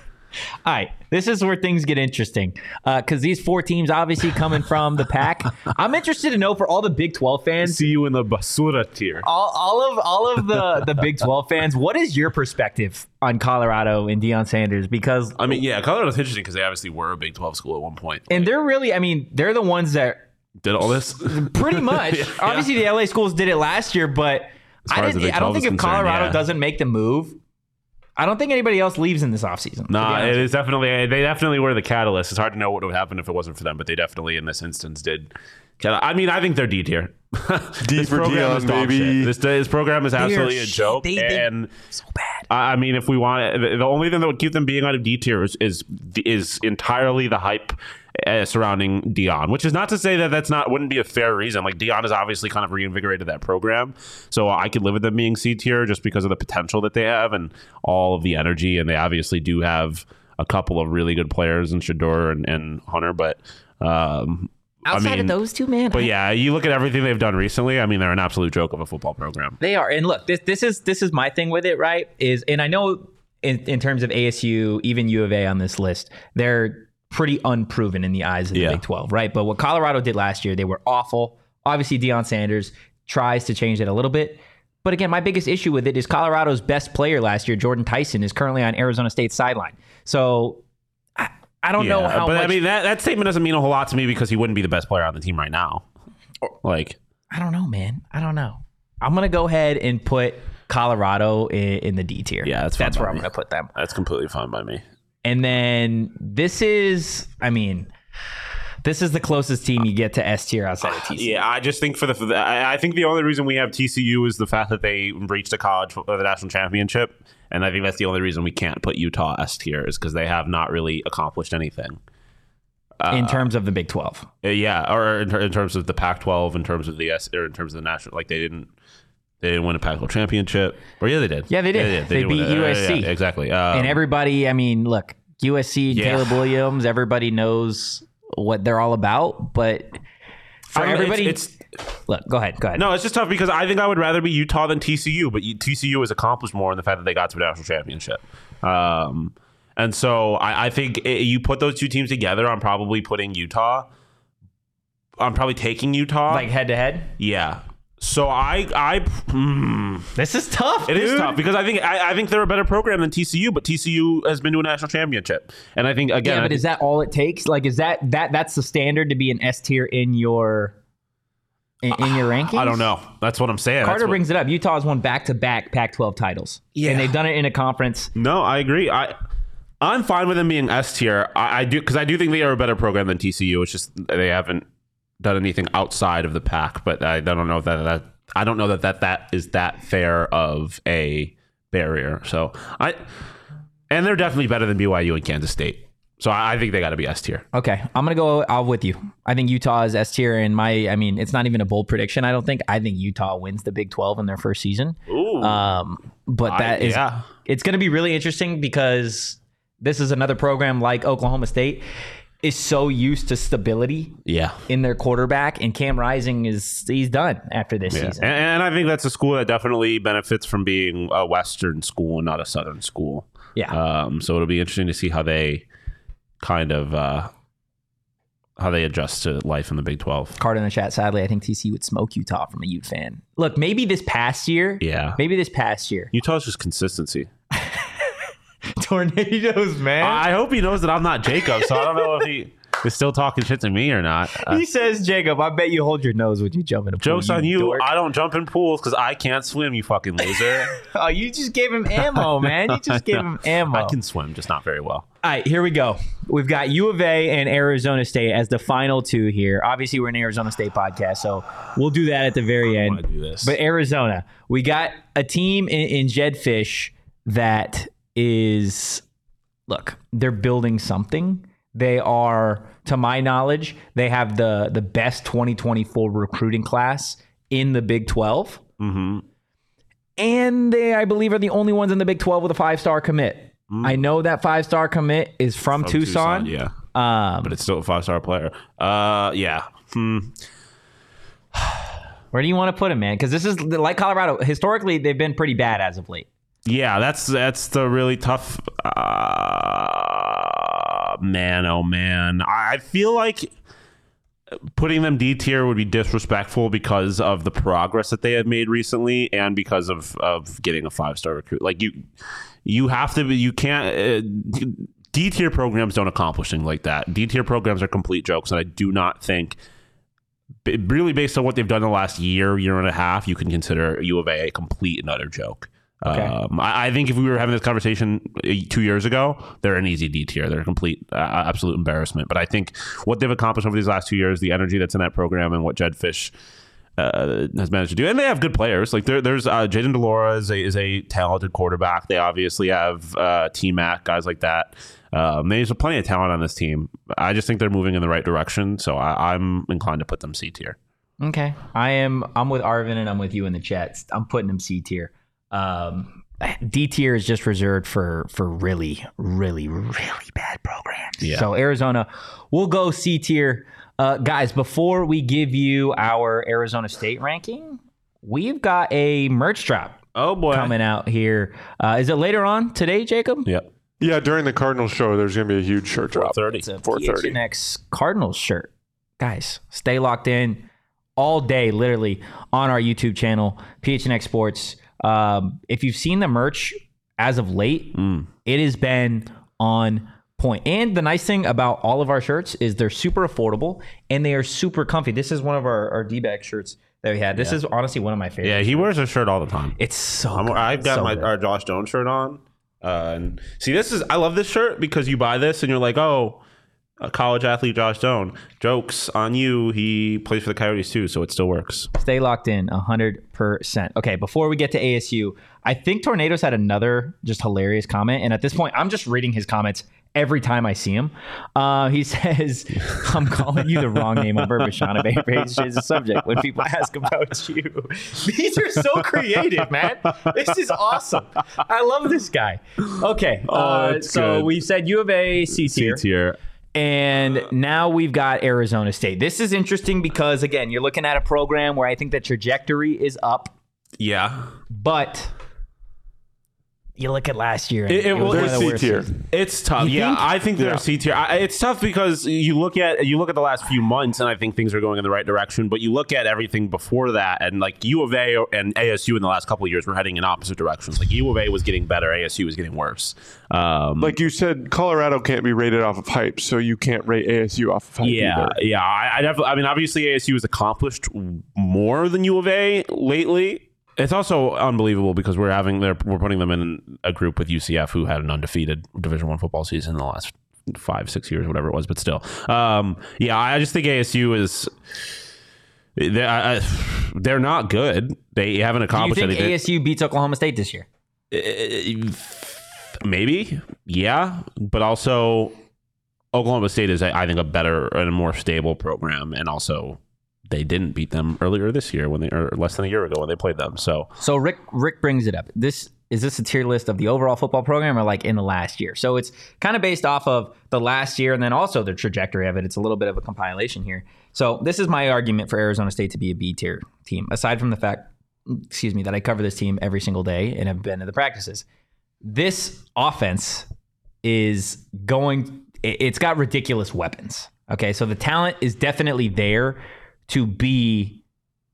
Speaker 2: All right, this is where things get interesting uh, because these four teams obviously coming from the Pac. I'm interested to know for all the Big 12 fans,
Speaker 3: See you in the basura tier.
Speaker 2: all, all of all of the the Big 12 fans, what is your perspective on Colorado and Deion Sanders? Because
Speaker 3: I mean, yeah, Colorado's interesting because they obviously were a Big 12 school at one point.
Speaker 2: and they're really, I mean, they're the ones that
Speaker 3: Did all this?
Speaker 2: pretty much.
Speaker 3: Yeah.
Speaker 2: Obviously, the LA schools did it last year, but I, I don't think if Colorado
Speaker 3: yeah.
Speaker 2: doesn't make the move, I don't think anybody else leaves in this offseason. to
Speaker 3: Nah, it is definitely eh, they definitely were the catalyst. It's hard to know what would happen if it wasn't for them, but they definitely in this instance did. I mean, I think they're D tier.
Speaker 4: D
Speaker 3: this
Speaker 4: for
Speaker 3: program
Speaker 4: Deion,
Speaker 3: is dog
Speaker 4: baby.
Speaker 3: shit. This, this program is absolutely a
Speaker 2: shit.
Speaker 3: joke,
Speaker 2: They- they-
Speaker 3: and
Speaker 2: so bad.
Speaker 3: I I mean, if we want, the the only thing that would keep them being out of D tier is, is is entirely the hype uh, surrounding Deion. Which is not to say that that's not wouldn't be a fair reason. Like Deion has obviously kind of reinvigorated that program, so I could live with them being C tier just because of the potential that they have and all of the energy, and they obviously do have a couple of really good players in Shedeur and, and Hunter, but. Um,
Speaker 2: Outside
Speaker 3: I mean,
Speaker 2: of those two, man,
Speaker 3: but
Speaker 2: I-
Speaker 3: yeah, you look at everything they've done recently. I mean, they're an absolute joke of a football program.
Speaker 2: They are, and look, this this is this is my thing with it, right? Is and I know in, in terms of ASU, even U of A on this list, they're pretty unproven in the eyes of the
Speaker 3: Yeah.
Speaker 2: Big Twelve, right? But what Colorado did last year, they were awful. Obviously, Deion Sanders tries to change it a little bit. But again, my biggest issue with it is Colorado's best player last year, Jordan Tyson, is currently on Arizona State's sideline. So I, I don't know how
Speaker 3: but
Speaker 2: much.
Speaker 3: I mean that, that statement doesn't mean a whole lot to me because he wouldn't be the best player on the team right now. Like,
Speaker 2: I don't know, man. I don't know. I'm gonna go ahead and put Colorado in, in the D tier.
Speaker 3: Yeah, that's fine
Speaker 2: that's where I'm gonna put them.
Speaker 3: that's completely fine by me.
Speaker 2: And then this is, I mean, this is the closest team you get to S tier outside of TCU.
Speaker 3: Yeah, I just think for the, for the I think the only reason we have TCU is the fact that they reached the college uh, the national championship, and I think that's the only reason we can't put Utah S tier is because they have not really accomplished anything.
Speaker 2: in terms of the Big 12.
Speaker 3: Uh, yeah, or in, in terms of the Pac-12, in terms of the S, or in terms of the national, like they didn't. They didn't win a Pac-12 championship, or yeah, they did.
Speaker 2: Yeah, they did. They
Speaker 3: did
Speaker 2: beat
Speaker 3: win it. Uh,
Speaker 2: USC.
Speaker 3: yeah, exactly. Um,
Speaker 2: and everybody, I mean, look, USC,
Speaker 3: Yeah.
Speaker 2: Caleb Williams, everybody knows what they're all about. But for everybody,
Speaker 3: it's, it's
Speaker 2: look, go ahead, go ahead.
Speaker 3: No, it's just tough because I think I would rather be Utah than TCU, but TCU has accomplished more in the fact that they got to a national championship. Um, and so I, I think i you put those two teams together, I'm probably putting Utah. I'm probably taking Utah.
Speaker 2: like head to head.
Speaker 3: yeah. So I, I, hmm,
Speaker 2: This is tough.
Speaker 3: it is
Speaker 2: dude.
Speaker 3: tough because I think I, I think they're a better program than TCU, but TCU has been to a national championship, and I think again,
Speaker 2: Yeah, but is that all it takes? Like, is that that that's the standard to be an S tier in your in, in your rankings?
Speaker 3: I don't know. That's what I'm saying.
Speaker 2: Carter
Speaker 3: what-
Speaker 2: brings it up. Utah's won back to back Pac-12 titles.
Speaker 3: Yeah.
Speaker 2: and they've done it in a conference.
Speaker 3: No, I agree. I I'm fine with them being S tier. I, I do because I do think they are a better program than TCU. It's just they haven't done anything outside of the Pac. But I don't know that that I don't know that that that is that fair of a barrier. So I and they're definitely better than BYU and Kansas State. So I, I think they got to be S tier.
Speaker 2: Okay, I'm gonna go out with you. I think Utah is S tier, and my, I mean, it's not even a bold prediction. I don't think. I think Utah wins the Big 12 in their first season.
Speaker 3: Ooh.
Speaker 2: Um, but
Speaker 3: I-
Speaker 2: that is,
Speaker 3: yeah.
Speaker 2: it's going to be really interesting because this is another program like Oklahoma State. Is so used to stability
Speaker 3: Yeah.
Speaker 2: in their quarterback, and Cam Rising is he's done after this
Speaker 3: Yeah.
Speaker 2: season.
Speaker 3: And, and I think that's a school that definitely benefits from being a Western school and not a Southern school.
Speaker 2: Yeah.
Speaker 3: Um, so it'll be interesting to see how they kind of uh, how they adjust to life in the Big Twelve.
Speaker 2: Card in the chat. Sadly, I think TC would smoke Utah from a Ute fan. Look, maybe this past year,
Speaker 3: Yeah.
Speaker 2: maybe this past year,
Speaker 3: Utah's just consistency.
Speaker 2: tornadoes, man.
Speaker 3: I hope he knows that I'm not Jacob, so I don't know if he is still talking shit to me or not. Uh,
Speaker 2: he says, Jacob, I bet you hold your nose when you jump in a pool.
Speaker 3: jokes on you.
Speaker 2: dork."
Speaker 3: I don't jump in pools because I can't swim. You fucking loser.
Speaker 2: oh, you just gave him ammo, man. You just gave him ammo.
Speaker 3: I can swim, just not very well.
Speaker 2: All right, here we go. We've got U of A and Arizona State as the final two here. Obviously, we're an Arizona State podcast, so we'll do that at the very
Speaker 3: I
Speaker 2: end.
Speaker 3: want to do this.
Speaker 2: But Arizona, we got a team in, in Jedd Fisch that is, look, they're building something. They are, to my knowledge, they have the the best 2024 recruiting class in the Big 12,
Speaker 3: hmm
Speaker 2: and they, I believe, are the only ones in the Big 12 with a five star commit. I know that five star commit is from,
Speaker 3: From
Speaker 2: Tucson.
Speaker 3: yeah.
Speaker 2: Um,
Speaker 3: But it's still a five star player. Uh, yeah. Hmm.
Speaker 2: where do you want to put him, man? Because this is like Colorado. Historically, they've been pretty bad as of late.
Speaker 3: Yeah, that's that's the really tough. Uh, man, oh man, I feel like putting them D tier would be disrespectful because of the progress that they have made recently and because of of getting a five star recruit. Like you, you have to. You can't. Uh, D tier programs don't accomplish things like that. D tier programs are complete jokes, and I do not think. Really, based on what they've done the last year, year and a half, you can consider U of A a complete and utter joke.
Speaker 2: Okay.
Speaker 3: Um, I, I think if we were having this conversation uh, two years ago, they're an easy D tier. They're a complete, uh, absolute embarrassment. But I think what they've accomplished over these last two years, the energy that's in that program, and what Jedd Fisch uh, has managed to do, and they have good players. Like there's uh, Jayden de Laura is a, is a talented quarterback. They obviously have uh, T Mac guys like that. Um, there's plenty of talent on this team. I just think they're moving in the right direction. So I, I'm inclined to put them C tier.
Speaker 2: Okay. I am I'm with Arvin and I'm with you in the chat. I'm putting them C tier. Um D tier is just reserved for for really, really, really bad programs.
Speaker 3: Yeah.
Speaker 2: So Arizona, we'll go C tier. Uh, guys, before we give you our Arizona State ranking, we've got a merch drop
Speaker 3: Oh boy,
Speaker 2: coming out here. Uh, is it later on today, Jacob?
Speaker 3: Yep,
Speaker 4: Yeah, during the Cardinals show, there's going to be a huge shirt drop.
Speaker 3: thirty.
Speaker 2: It's a
Speaker 4: 4:30.
Speaker 2: PHNX Cardinals shirt. Guys, stay locked in all day, literally, on our YouTube channel, PHNX Sports. Um, if you've seen the merch as of late, it has been on point. And the nice thing about all of our shirts is they're super affordable and they are super comfy. This is one of our, our D-bag shirts that we had. This is honestly one of my favorites.
Speaker 3: Yeah, he wears a shirt all the time.
Speaker 2: It's so good.
Speaker 3: I've got
Speaker 2: So
Speaker 3: my
Speaker 2: good.
Speaker 3: our Josh Jones shirt on. Uh, and see, this is I love this shirt because you buy this and you're like, oh, a college athlete Josh Stone. Jokes on you. He plays for the Coyotes too, so it still works.
Speaker 2: Stay locked in 100%. Okay, before we get to ASU, I think Tornadoes had another just hilarious comment. And at this point, I'm just reading his comments every time I see him. Uh, he says, I'm calling you the wrong name on purpose, Shawn. Bay is a subject when people ask about you. These are so creative, man. This is awesome. I love this guy. Okay, uh,
Speaker 3: that's
Speaker 2: so
Speaker 3: good.
Speaker 2: we said U of A, C tier.
Speaker 3: tier.
Speaker 2: And uh-huh. now we've got Arizona State. This is interesting because, again, you're looking at a program where I think the trajectory is up,
Speaker 3: Yeah,
Speaker 2: but you look at last year. and
Speaker 3: It- it
Speaker 2: was
Speaker 3: will-
Speaker 2: one of
Speaker 4: They're
Speaker 2: the
Speaker 4: C tier.
Speaker 3: it's tough.
Speaker 2: You
Speaker 3: yeah,
Speaker 2: think?
Speaker 3: I think they're
Speaker 4: Yeah.
Speaker 3: C tier. It's tough because you look at you look at the last few months, and I think things are going in the right direction. But you look at everything before that, and like U of A and ASU in the last couple of years were heading in opposite directions. Like U of A was getting better, ASU was getting worse. Um,
Speaker 4: Like you said, Colorado can't be rated off of hype, so you can't rate ASU off of hype
Speaker 3: Yeah,
Speaker 4: either.
Speaker 3: yeah. I, I definitely. I mean, obviously, ASU has accomplished more than U of A lately. It's also unbelievable because we're having they're, we're putting them in a group with UCF who had an undefeated Division One football season in the last five six years, whatever it was. But still, um, yeah, I just think ASU is. They're, I- they're not good. They haven't
Speaker 2: Do you
Speaker 3: accomplished
Speaker 2: think
Speaker 3: anything.
Speaker 2: ASU beats Oklahoma State this year?
Speaker 3: Maybe, yeah, but also Oklahoma State is, I think, a better and a more stable program, and also they didn't beat them earlier this year when they or less than a year ago when they played them. So
Speaker 2: So Rick Rick brings it up. This is this a tier list of the overall football program or like in the last year? So it's kind of based off of the last year and then also the trajectory of it. It's a little bit of a compilation here. So this is my argument for Arizona State to be a B tier team, aside from the fact, excuse me, that I cover this team every single day and have been to the practices. This offense is going, it- it's got ridiculous weapons. Okay. So the talent is definitely there to be,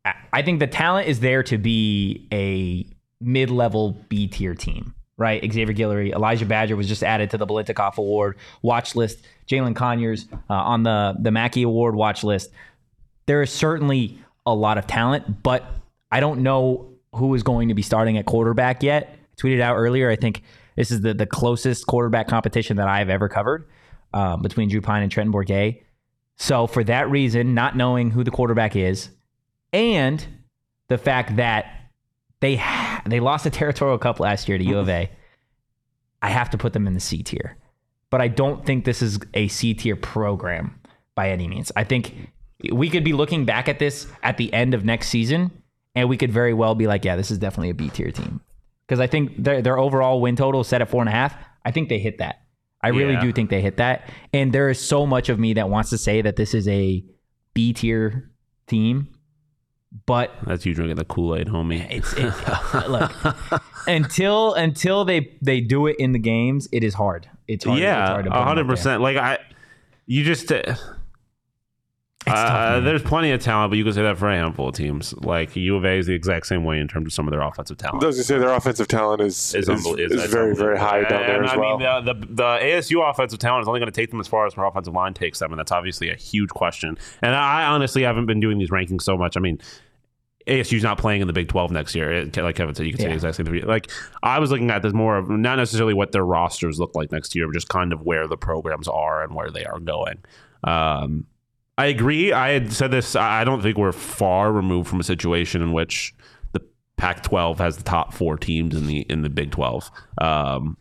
Speaker 2: I- I think the talent is there to be a mid level B tier team, right? Xavier Guillory, Elijhah Badger was just added to the Biletnikoff Award watch list. Jalin Conyers uh, on the, the Mackey Award watch list. There is certainly a lot of talent, but I don't know who is going to be starting at quarterback yet. I tweeted out earlier, I think this is the, the closest quarterback competition that I've ever covered um, between Drew Pyne and Trenton Bourguet. So for that reason, not knowing who the quarterback is, and the fact that they they lost the territorial cup last year to U of A, I have to put them in the C tier. But I don't think this is a C tier program by any means. I think we could be looking back at this at the end of next season, and we could very well be like, yeah, this is definitely a B tier team. Because I think their their overall win total is set at four and a half. I think they hit that. I really
Speaker 3: Yeah.
Speaker 2: do think they hit that. And there is so much of me that wants to say that this is a B tier team, but
Speaker 3: That's you drinking the Kool Aid, homie.
Speaker 2: it's it, look until until they they do it in the games, it is hard. It's hard.
Speaker 3: yeah,
Speaker 2: hard to put them up
Speaker 3: hundred percent. Like I, you just. Uh, uh, there's plenty of talent, but you can say that for a handful of teams. Like U of A is the exact same way in terms of some of their offensive talent.
Speaker 4: I was gonna say their offensive talent is
Speaker 3: is,
Speaker 4: is, is,
Speaker 3: is- is
Speaker 4: very very high
Speaker 3: unbelievable.
Speaker 4: down there
Speaker 3: And
Speaker 4: as
Speaker 3: I
Speaker 4: well.
Speaker 3: mean, the, the the ASU offensive talent is only going to take them as far as their offensive line takes them, and that's obviously a huge question. And I honestly haven't been doing these rankings so much. I mean. ASU's not playing in the Big 12 next year. It- like Kevin said, you can say
Speaker 2: Yeah.
Speaker 3: exactly three. Like I was looking at this more of not necessarily what their rosters look like next year, but just kind of where the programs are and where they are going. Um, I agree. I had said this. I don't think we're far removed from a situation in which the Pac-12 has the top four teams in the in the Big 12. Um,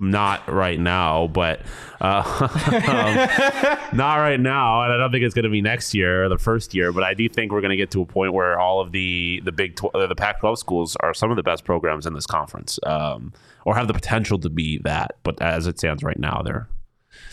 Speaker 3: not right now, but uh, um, not right now, and I don't think it's going to be next year or the first year. But I do think we're going to get to a point where all of the the Big 12, uh, the Pac-12 schools are some of the best programs in this conference, um, or have the potential to be that. But as it stands right now, they're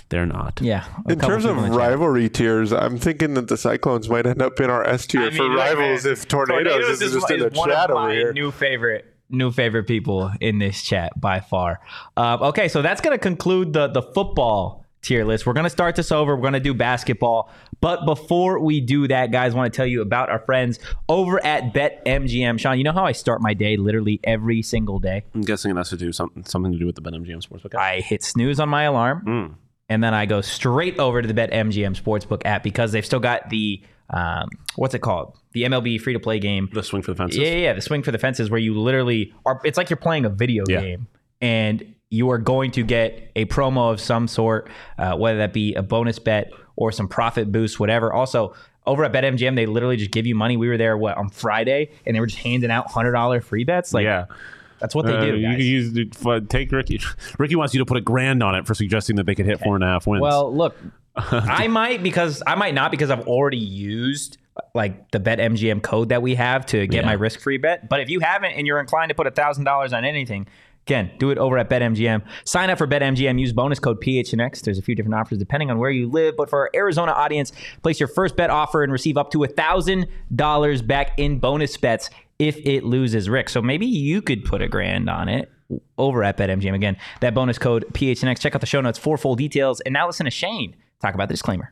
Speaker 3: they're not.
Speaker 2: Yeah.
Speaker 4: in terms of
Speaker 2: people in chat.
Speaker 4: rivalry tiers, I'm thinking that the Cyclones might end up in our S tier
Speaker 2: I
Speaker 4: for
Speaker 2: mean, look,
Speaker 4: rivals if Tornadoes, is just in the
Speaker 2: one
Speaker 4: chat
Speaker 2: of
Speaker 4: over here.
Speaker 2: New favorite, new favorite people in this chat by far. Um, okay, so that's going to conclude the the football tier list. We're going to start this over. We're going to do basketball, but before we do that, guys, want to tell you about our friends over at BetMGM. Shawn, you know how I start my day literally every single day.
Speaker 3: I'm guessing it has to do something something to do with the BetMGM Sportsbook.
Speaker 2: I hit snooze on my alarm.
Speaker 3: Mm.
Speaker 2: And then I go straight over to the BetMGM Sportsbook app because they've still got the um, what's it called? The MLB free to play game.
Speaker 3: The swing for the fences.
Speaker 2: Yeah, yeah, yeah, the swing for the fences where you literally are. It's like you're playing a video
Speaker 3: Yeah.
Speaker 2: game, and you are going to get a promo of some sort, uh, whether that be a bonus bet or some profit boost, whatever. Also. Over at BetMGM, they literally just give you money. We were there what on Friday, and they were just handing out hundred dollar free bets. Like
Speaker 3: yeah.
Speaker 2: That's what they
Speaker 3: Uh,
Speaker 2: do.
Speaker 3: you can use take Ricky. Ricky wants you to put a grand on it for suggesting that they could hit four and a half wins.
Speaker 2: Well, look, I might because I might not because I've already used like the bet MGM code that we have to get
Speaker 3: Yeah.
Speaker 2: my risk free bet. But if you haven't and you're inclined to put a thousand dollars on anything, again, do it over at BetMGM. Sign up for BetMGM. Use bonus code PHNX. There's a few different offers depending on where you live. But for our Arizona audience, place your first bet offer and receive up to a thousand dollars back in bonus bets if it loses Rick. So maybe you could put a grand on it over at BetMGM. Again, that bonus code PHNX. Check out the show notes for full details. And now listen to Shane talk about the disclaimer.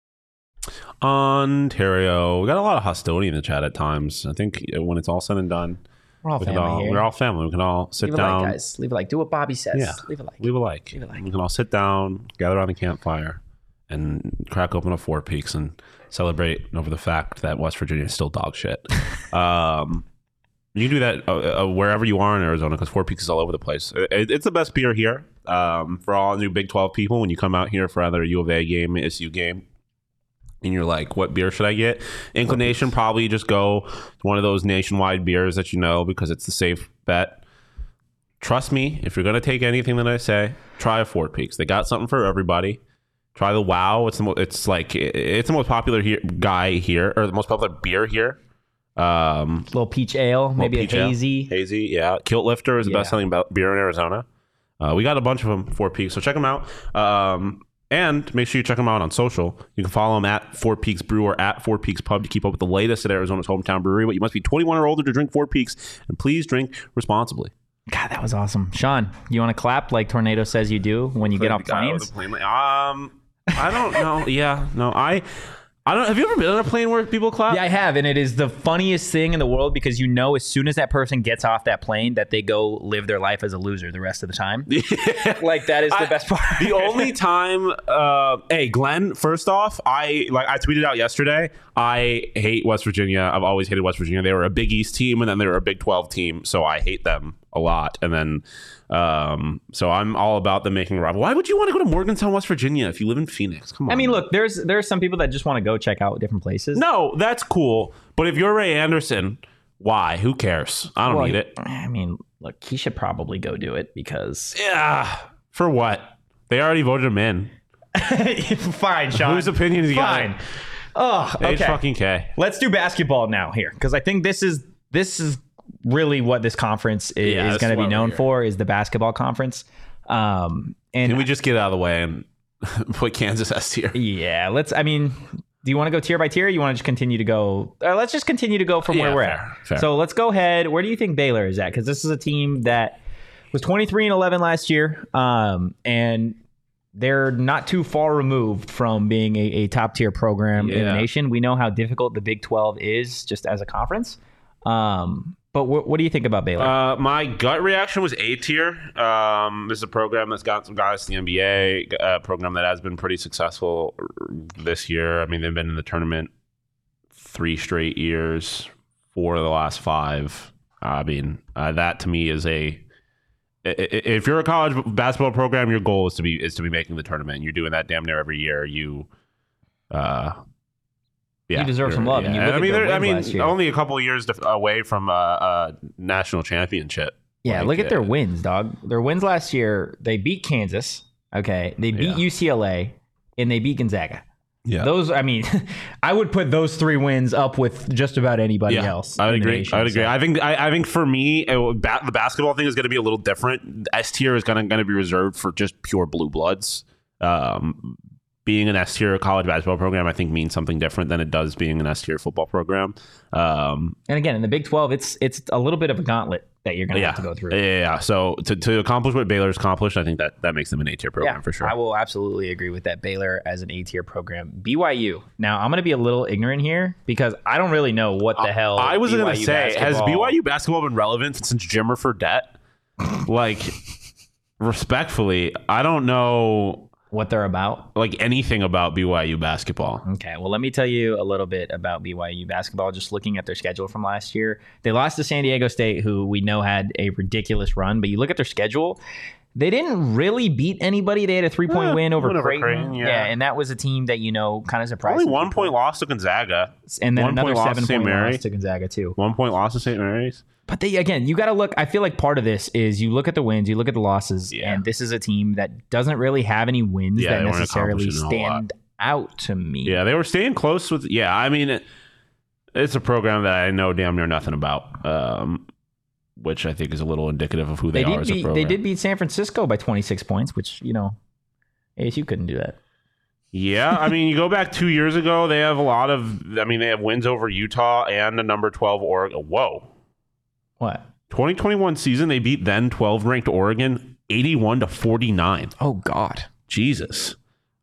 Speaker 3: Ontario, we got a lot of hostility in the chat at times. I think when it's all said and done,
Speaker 2: We're all
Speaker 3: we
Speaker 2: family
Speaker 3: all,
Speaker 2: here.
Speaker 3: we're all family. We can all sit
Speaker 2: Leave a
Speaker 3: down.
Speaker 2: like, guys. Leave a like. Do what Bobby says.
Speaker 3: Yeah.
Speaker 2: Leave a like.
Speaker 3: Leave a like.
Speaker 2: Leave a like.
Speaker 3: We can all sit down, gather around a campfire, and crack open a Four Peaks and celebrate over the fact that West Virginia is still dog shit. um, You can do that uh, uh, wherever you are in Arizona because Four Peaks is all over the place. It, it's the best beer here um, for all new Big 12 people. When you come out here for either a U of A game, SU game, and you're like, what beer should I get? Inclination, probably just go to one of those nationwide beers that you know because it's the safe bet. Trust me, if you're going to take anything that I say, try a Four Peaks. They got something for everybody. Try the Wow. It's the mo- it's like it's the most popular here, guy here or the most popular beer here. Um,
Speaker 2: little peach ale, maybe a
Speaker 3: peach ale.
Speaker 2: hazy.
Speaker 3: Hazy, yeah. Kilt Lifter is the
Speaker 2: Yeah.
Speaker 3: best selling be- beer in Arizona. Uh, we got a bunch of them, Four Peaks. So check them out. Um, and make sure you check them out on social. You can follow them at Four Peaks Brew or at Four Peaks Pub to keep up with the latest at Arizona's hometown brewery. But you must be 21 or older to drink Four Peaks, and please drink responsibly.
Speaker 2: God, that was awesome. Shawn, you want to clap like Tornado says you do when you get off planes?
Speaker 3: the plane- Um, I don't know. yeah, no, I, I don't. Have you ever been on a plane where people clap?
Speaker 2: Yeah, I have, and it is the funniest thing in the world because you know as soon as that person gets off that plane that they go live their life as a loser the rest of the time. Like that is the
Speaker 3: I-
Speaker 2: best part.
Speaker 3: the only time uh hey glenn first off i like i tweeted out yesterday i hate west virginia i've always hated west virginia they were a big east team and then they were a big 12 team so i hate them a lot and then um so i'm all about them making a rival why would you want to go to morgantown west virginia if you live in phoenix come on
Speaker 2: I mean, look, there's there's some people that just want to go check out different places.
Speaker 3: no that's cool but if you're ray anderson why who cares i don't
Speaker 2: Well,
Speaker 3: need it
Speaker 2: I mean, look, he should probably go do it because
Speaker 3: yeah for what they already voted him in
Speaker 2: fine, Shawn.
Speaker 3: whose opinion is he got?
Speaker 2: Fine. Oh,
Speaker 3: H
Speaker 2: okay.
Speaker 3: fucking k
Speaker 2: Let's do basketball now here because I think this is this is really what this conference is,
Speaker 3: Yeah,
Speaker 2: is going to be known for is the basketball conference. Um, and
Speaker 3: Can we just get out of the way and put Kansas S tier?
Speaker 2: yeah, let's. I mean, do you want to go tier by tier? You want to just continue to go? Uh, let's just continue to go from
Speaker 3: Yeah,
Speaker 2: where we're
Speaker 3: fair,
Speaker 2: at.
Speaker 3: fair.
Speaker 2: So let's go ahead. Where do you think Baylor is at? Because this is a team that was 23 and 11 last year, um, and they're not too far removed from being a, a top tier program in the nation. We know how difficult the Big 12 is just as a conference. Um, but wh- what do you think about Baylor?
Speaker 3: Uh, my gut reaction was A tier. Um, this is a program that's got some guys to the NBA, a program that has been pretty successful this year. I mean, they've been in the tournament three straight years, four of the last five. I mean, uh, that to me is a If you're a college basketball program, your goal is to be is to be making the tournament. You're doing that damn near every year. You, uh, yeah,
Speaker 2: You deserve some love, and you
Speaker 3: yeah.
Speaker 2: look
Speaker 3: I
Speaker 2: at
Speaker 3: mean,
Speaker 2: their
Speaker 3: I mean, only a couple years to, away from a, a national championship.
Speaker 2: Yeah,
Speaker 3: Like,
Speaker 2: look at their
Speaker 3: uh,
Speaker 2: wins, dog. Their wins last year, they beat Kansas. Okay, they beat
Speaker 3: Yeah.
Speaker 2: UCLA and they beat Gonzaga.
Speaker 3: Yeah.
Speaker 2: Those, I mean, I would put those three wins up with just about anybody
Speaker 3: yeah,
Speaker 2: else.
Speaker 3: I would agree.
Speaker 2: nation,
Speaker 3: I would agree.
Speaker 2: so-
Speaker 3: I think I, I think for me, it, ba- the basketball thing is going to be a little different. S tier is going to going to be reserved for just pure blue bloods. Um, being an S tier college basketball program, I think means something different than it does being an S tier football program. Um,
Speaker 2: And again, in the Big Twelve, it's it's a little bit of a gauntlet that you're going to
Speaker 3: yeah,
Speaker 2: have to go through.
Speaker 3: Yeah, yeah, yeah. So to, to accomplish what Baylor's accomplished, I think that that makes them an A tier program for sure.
Speaker 2: I will absolutely agree with that. Baylor as an A tier program. BYU. Now, I'm going to be a little ignorant here because I don't really know what the hell.
Speaker 3: I was going to say, has BYU basketball been relevant since Jimmer Fredette? like, respectfully, I don't know
Speaker 2: what they're about?
Speaker 3: like anything about BYU basketball.
Speaker 2: Okay, well, let me tell you a little bit about BYU basketball. Just looking at their schedule from last year, they lost to San Diego State, who we know had a ridiculous run. But you look at their schedule, they didn't really beat anybody. They had a three point
Speaker 3: Eh,
Speaker 2: win over Creighton.
Speaker 3: Creighton, yeah.
Speaker 2: and that was a team that you know kind of surprised.
Speaker 3: Only one point loss to Gonzaga.
Speaker 2: and then
Speaker 3: one
Speaker 2: another
Speaker 3: point loss to
Speaker 2: seven
Speaker 3: St.
Speaker 2: point
Speaker 3: Mary.
Speaker 2: loss to Gonzaga too.
Speaker 3: One point loss to St. Mary's.
Speaker 2: But they again, you got to look. I feel like part of this is you look at the wins, you look at the losses,
Speaker 3: Yeah.
Speaker 2: and this is a team that doesn't really have any wins
Speaker 3: Yeah,
Speaker 2: that necessarily
Speaker 3: accomplishing a whole lot.
Speaker 2: stand out to me.
Speaker 3: Yeah, they were staying close with. Yeah, I mean, it, it's a program that I know damn near nothing about, um, which I think is a little indicative of who they,
Speaker 2: they
Speaker 3: are as a
Speaker 2: beat
Speaker 3: program.
Speaker 2: they did beat San Francisco by 26 points, which you know, ASU couldn't do that.
Speaker 3: Yeah, I mean, you go back two years ago, they have a lot of. I mean, they have wins over Utah and the number twelve Oregon. Whoa,
Speaker 2: What?
Speaker 3: 2021 season, they beat then 12 ranked Oregon 81 to 49.
Speaker 2: Oh God.
Speaker 3: Jesus.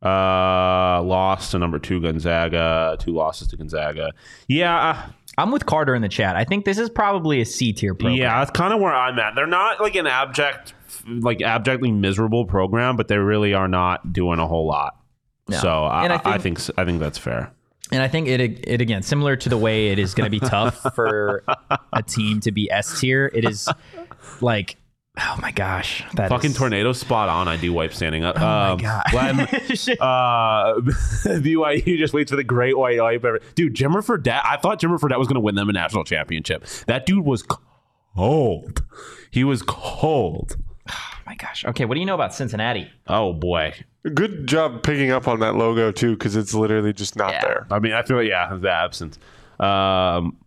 Speaker 3: Uh, lost to number two Gonzaga, two losses to Gonzaga. Yeah, uh,
Speaker 2: I'm with Carter in the chat. I think this is probably a C tier program.
Speaker 3: yeah, that's kind of where I'm at. They're not like an abject, like abjectly miserable program, but they really are not doing a whole lot.
Speaker 2: No.
Speaker 3: So I,
Speaker 2: And I
Speaker 3: I,
Speaker 2: think-
Speaker 3: think I think that's fair.
Speaker 2: And I think it it again similar to the way it is going to be tough for a team to be S tier. It is like, oh my gosh, that
Speaker 3: Fucking
Speaker 2: is-
Speaker 3: tornado spot on. I do wipe standing up.
Speaker 2: Oh my
Speaker 3: um,
Speaker 2: god.
Speaker 3: Glenn, uh, BYU just waits for the great white wipe. ever- Dude, Jimmer Fredette. I thought Jimmer Fredette was going to win them a national championship. That dude was cold. He was cold.
Speaker 2: oh my gosh. Okay, what do you know about Cincinnati?
Speaker 3: Oh boy.
Speaker 4: Good job picking up on that logo too, because it's literally just not
Speaker 2: Yeah.
Speaker 4: there.
Speaker 3: I mean, I feel like yeah, the absence. Um,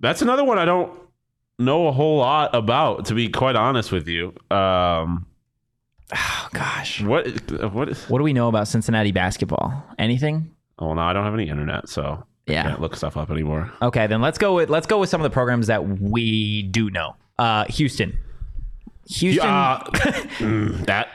Speaker 3: that's another one I don't know a whole lot about, to be quite honest with you. Um,
Speaker 2: Oh gosh.
Speaker 3: what what? Is,
Speaker 2: What do we know about Cincinnati basketball? Anything?
Speaker 3: oh no, I don't have any internet, so yeah, I
Speaker 2: Yeah.
Speaker 3: can't look stuff up anymore.
Speaker 2: Okay, then let's go with let's go with some of the programs that we do know. Uh, Houston. Houston.
Speaker 3: Uh, mm, that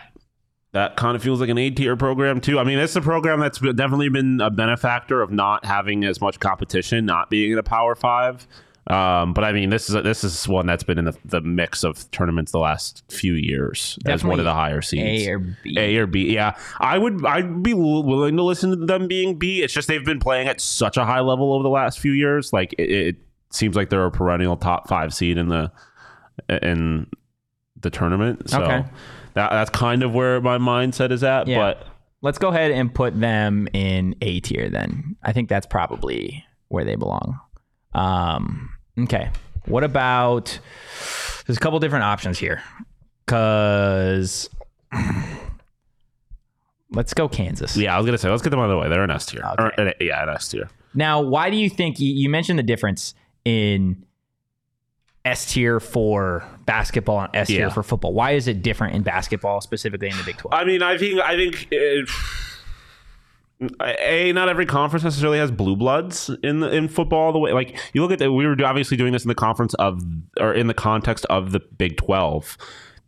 Speaker 3: that kind of feels like an A tier program too. I mean, it's a program that's definitely been a benefactor of not having as much competition, not being in a Power Five. Um, but I mean, this is a, this is one that's been in the, the mix of tournaments the last few years as one of the higher seeds.
Speaker 2: A or B.
Speaker 3: A or B, yeah. I would I'd be willing to listen to them being B. It's just they've been playing at such a high level over the last few years. Like it, it seems like they're a perennial top five seed in the in the tournament. So
Speaker 2: Okay.
Speaker 3: That, that's kind of where my mindset is at.
Speaker 2: Yeah.
Speaker 3: But
Speaker 2: Let's go ahead and put them in A tier then. I think that's probably where they belong. Um, okay. What about there's a couple different options here. Cause let's go Kansas.
Speaker 3: yeah, I was gonna say let's get them out of the way. They're an S tier.
Speaker 2: Okay.
Speaker 3: Or, yeah, an S tier.
Speaker 2: Now, why do you think you, you mentioned the difference in S tier for basketball and S tier
Speaker 3: Yeah.
Speaker 2: for football? Why is it different in basketball, specifically in the Big 12?
Speaker 3: I mean, I think I think it, a not every conference necessarily has blue bloods in the, in football. The way like you look at the, we were obviously doing this in the conference of or in the context of the Big Twelve.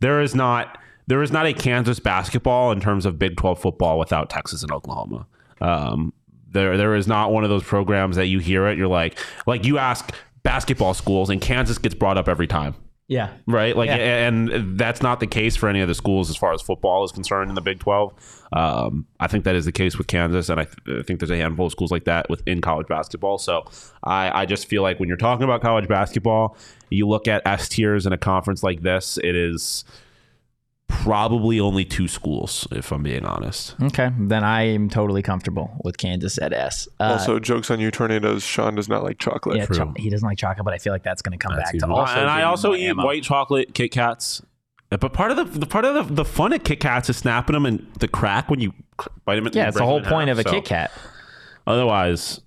Speaker 3: There is not there is not a Kansas basketball in terms of Big Twelve football without Texas and Oklahoma. Um, there there is not one of those programs that you hear it. You're like like you ask basketball schools and Kansas gets brought up every time
Speaker 2: yeah.
Speaker 3: right? Like,
Speaker 2: Yeah.
Speaker 3: and that's not the case for any of the schools as far as football is concerned in the Big Twelve. Um, I think that is the case with Kansas, and I, th- I think there's a handful of schools like that within college basketball. So, I, I just feel like when you're talking about college basketball, you look at S tiers in a conference like this, it is probably only two schools, if I'm being honest.
Speaker 2: Okay. Then I am totally comfortable with Kansas at S. Uh,
Speaker 4: also, jokes on you, tornadoes. Shawn does not like chocolate.
Speaker 2: yeah, cho- he doesn't like chocolate, but I feel like that's going to come back to also.
Speaker 3: and.
Speaker 2: I
Speaker 3: also eat
Speaker 2: ammo.
Speaker 3: white chocolate Kit Kats. But part of the, the part of the, the fun at Kit Kats is snapping them and the crack when you bite them.
Speaker 2: Yeah, it's the whole point of a Kit Kat.
Speaker 3: Otherwise,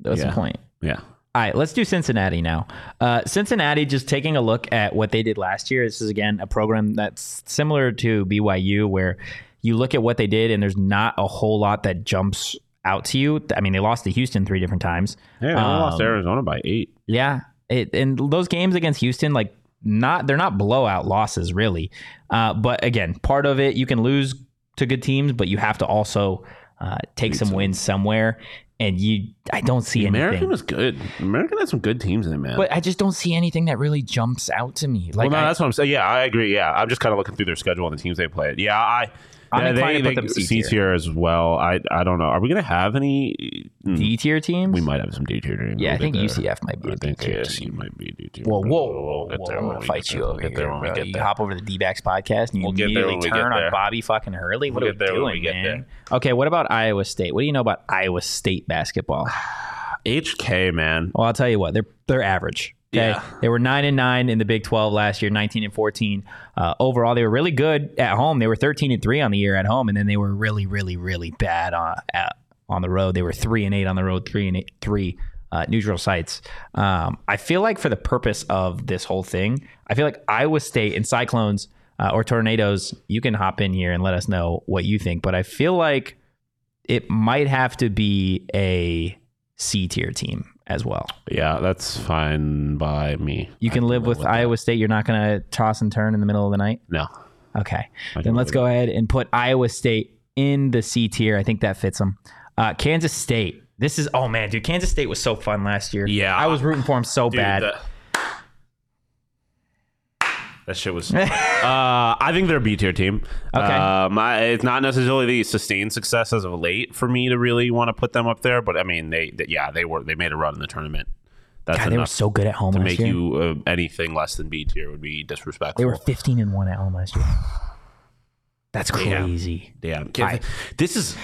Speaker 2: That's
Speaker 3: Yeah.
Speaker 2: the point.
Speaker 3: yeah.
Speaker 2: All right, let's do Cincinnati now. Uh, Cincinnati, just taking a look at what they did last year. This is again a program that's similar to BYU, where you look at what they did, and there's not a whole lot that jumps out to you. I mean, they lost to Houston three different times.
Speaker 3: Hey, they lost
Speaker 2: Um,
Speaker 3: Arizona by eight.
Speaker 2: Yeah, it, and those games against Houston, like not they're not blowout losses really. Uh, but again, part of it you can lose to good teams, but you have to also uh, take some wins somewhere. And you, I don't see anything.
Speaker 3: American
Speaker 2: anything.
Speaker 3: was good. American had some good teams in it, man.
Speaker 2: But I just don't see anything that really jumps out to me.
Speaker 3: well,
Speaker 2: Like
Speaker 3: no,
Speaker 2: I-
Speaker 3: that's what I'm saying. Yeah, I agree. Yeah, I'm just kind of looking through their schedule and the teams they played. Yeah, I.
Speaker 2: I'm
Speaker 3: yeah, they,
Speaker 2: to put them C tier.
Speaker 3: as well. I I don't know. Are we gonna have any? mm,
Speaker 2: D tier teams.
Speaker 3: we might have some D tier teams.
Speaker 2: Yeah, I think. UCF might be
Speaker 3: I
Speaker 2: a D
Speaker 3: think
Speaker 2: tier
Speaker 3: ASU might be D tier.
Speaker 2: Whoa, whoa,
Speaker 3: We'll
Speaker 2: whoa,
Speaker 3: get
Speaker 2: whoa,
Speaker 3: there
Speaker 2: I'm gonna fight you over here,
Speaker 3: we
Speaker 2: bro.
Speaker 3: get
Speaker 2: You hop over to the D-backs podcast and you
Speaker 3: We'll get there
Speaker 2: immediately
Speaker 3: when we get
Speaker 2: turn on. Bobby fucking Hurley. What
Speaker 3: We'll
Speaker 2: are we doing, man? Okay, what about Iowa State? What do you know about Iowa State basketball?
Speaker 3: HK man.
Speaker 2: Well, I'll tell you what, they're they're average. Okay,
Speaker 3: Yeah.
Speaker 2: they were nine and nine in the Big Twelve last year, nineteen and fourteen uh, overall. They were really good at home. They were thirteen and three on the year at home, and then they were really, really, really bad on at, on the road. They were three and eight on the road, three and eight, three uh, neutral sites. Um, I feel like for the purpose of this whole thing, I feel like Iowa State and Cyclones uh, or Tornadoes. You can hop in here and let us know what you think, but I feel like it might have to be a C tier team as well.
Speaker 3: Yeah, that's fine by me.
Speaker 2: You can live with Iowa State. You're not going to toss and turn in the middle of the night.
Speaker 3: No.
Speaker 2: Okay. Then let's
Speaker 3: with
Speaker 2: go ahead and put Iowa State in the C tier. I think that fits them. Uh, Kansas State. This is oh man, dude. Kansas State was so fun last year.
Speaker 3: Yeah.
Speaker 2: I was rooting for them so
Speaker 3: Dude,
Speaker 2: bad.
Speaker 3: the- That shit was. uh, I think they're a B tier team.
Speaker 2: Okay.
Speaker 3: Um, I, it's not necessarily the sustained success as of late for me to really want to put them up there, but I mean, they, they yeah, they were they made a run in the tournament. That's
Speaker 2: God, they were so good at home
Speaker 3: to make
Speaker 2: year.
Speaker 3: you uh, anything less than B tier would be disrespectful.
Speaker 2: they were 15 and one at home last year. That's crazy.
Speaker 3: Damn.
Speaker 2: I-
Speaker 3: this is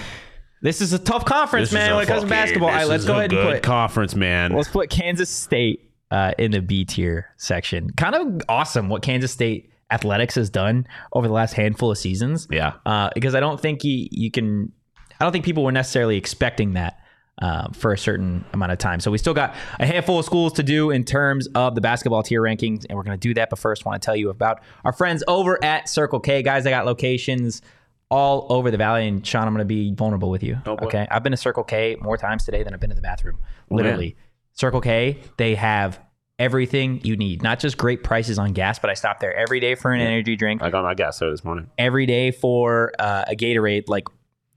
Speaker 2: This is a tough conference,
Speaker 3: this
Speaker 2: man. When it comes to basketball, All right, let's go ahead and put
Speaker 3: conference, man.
Speaker 2: let's put Kansas State uh, in the B tier section. Kind of awesome what Kansas State athletics has done over the last handful of seasons.
Speaker 3: Yeah.
Speaker 2: uh, because I don't think you, you can. I don't think people were necessarily expecting that uh, for a certain amount of time. So we still got a handful of schools to do in terms of the basketball tier rankings, and we're going to do that. But first, want to tell you about our friends over at Circle K, guys. They got locations all over the valley. And Shawn, I'm going to be vulnerable with you.
Speaker 3: Oh,
Speaker 2: okay, I've been to Circle K more times today than I've been to the bathroom.
Speaker 3: Oh,
Speaker 2: Literally, Circle K, they have everything you need. Not just great prices on gas, but I stop there every day for an energy drink
Speaker 3: I got my gas there this morning.
Speaker 2: every day for uh, a Gatorade. Like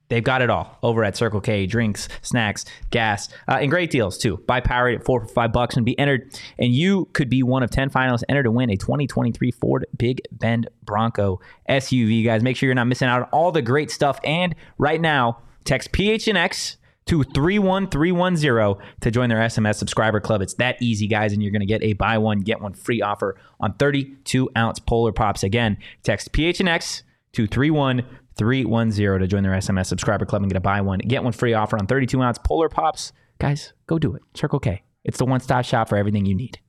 Speaker 2: they've got it all over at Circle K: drinks, snacks, gas, uh, and great deals too. Buy Powerade at four for five bucks and be entered, and you could be one of ten finalists entered to win a 2023 Ford Big Bend Bronco SUV. Guys, make sure you're not missing out on all the great stuff. And right now, text PHNX. To 31310 to join their SMS subscriber club. It's that easy, guys, and you're going to get a buy one, get one free offer on 32 ounce Polar Pops. Again, text PHNX to 31310 to join their SMS subscriber club and get a buy one, get one free offer on 32 ounce Polar Pops. Guys, go do it. Circle K. It's the one stop shop for everything you need.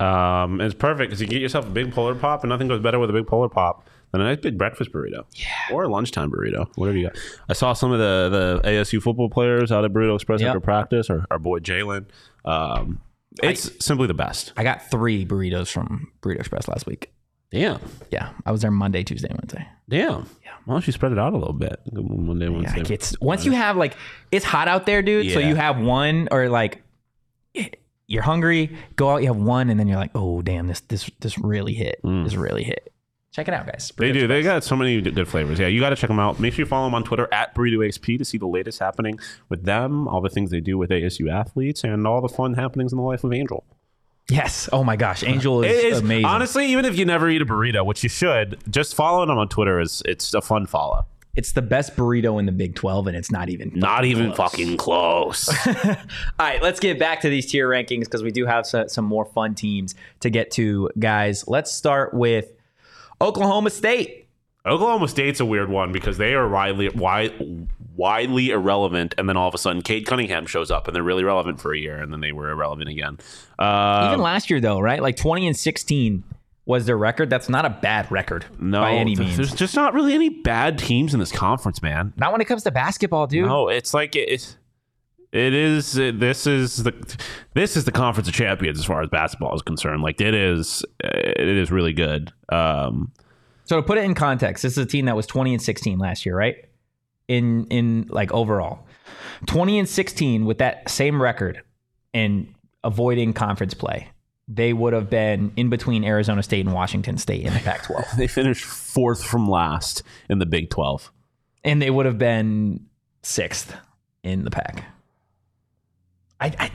Speaker 3: Um, it's perfect because you get yourself a big polar pop, and nothing goes better with a big polar pop than a nice big breakfast burrito. Yeah. Or a lunchtime burrito, whatever you got. I saw some of the, the ASU football players out at Burrito Express
Speaker 2: Yep.
Speaker 3: after practice, or our boy Jalen. Um, it's simply the best.
Speaker 2: I got three burritos from Burrito Express last week.
Speaker 3: Damn.
Speaker 2: Yeah, I was there Monday, Tuesday, Wednesday.
Speaker 3: Damn. Yeah. Why don't you spread it out a little bit? One day,
Speaker 2: Yeah, it's once you have like it's hot out there, dude. So you have one or like you're hungry, go out, you have one, and then you're like, oh damn, this this this really hit. This really hit. Check it out, guys.
Speaker 3: They do. They got so many good flavors. Yeah, you got to check them out. Make sure you follow them on Twitter at Burrito XP to see the latest happening with them, all the things they do with ASU athletes, and all the fun happenings in the life of Angel.
Speaker 2: Yes. Oh my gosh, Angel is,
Speaker 3: It is
Speaker 2: amazing.
Speaker 3: honestly, even if you never eat a burrito, which you should, just following them on Twitter is it's a fun follow.
Speaker 2: it's the best burrito in the Big Twelve, and it's not even
Speaker 3: Not even fucking close.
Speaker 2: All right, let's get back to these tier rankings because we do have some, some more fun teams to get to, guys. Let's start with Oklahoma State.
Speaker 3: Oklahoma State's a weird one because they are widely wide, widely irrelevant, and then all of a sudden, Cade Cunningham shows up, and they're really relevant for a year, and then they were irrelevant again. Uh,
Speaker 2: Even last year, though, right? Like 20 and 16 was their record. That's not a bad record
Speaker 3: no,
Speaker 2: by any means.
Speaker 3: there's just not really any bad teams in this conference, man.
Speaker 2: Not when it comes to basketball, dude.
Speaker 3: No, it's like it. It is. It, this is the. This is the conference of champions as far as basketball is concerned. Like it is. It is really good. Um,
Speaker 2: So to put it in context, this is a team that was 20 and 16 last year, right? In in like overall. 20 and 16 with that same record and avoiding conference play. They would have been in between Arizona State and Washington State in the Pac-12.
Speaker 3: they finished fourth from last in the Big Twelve.
Speaker 2: and they would have been sixth in the pack. I I,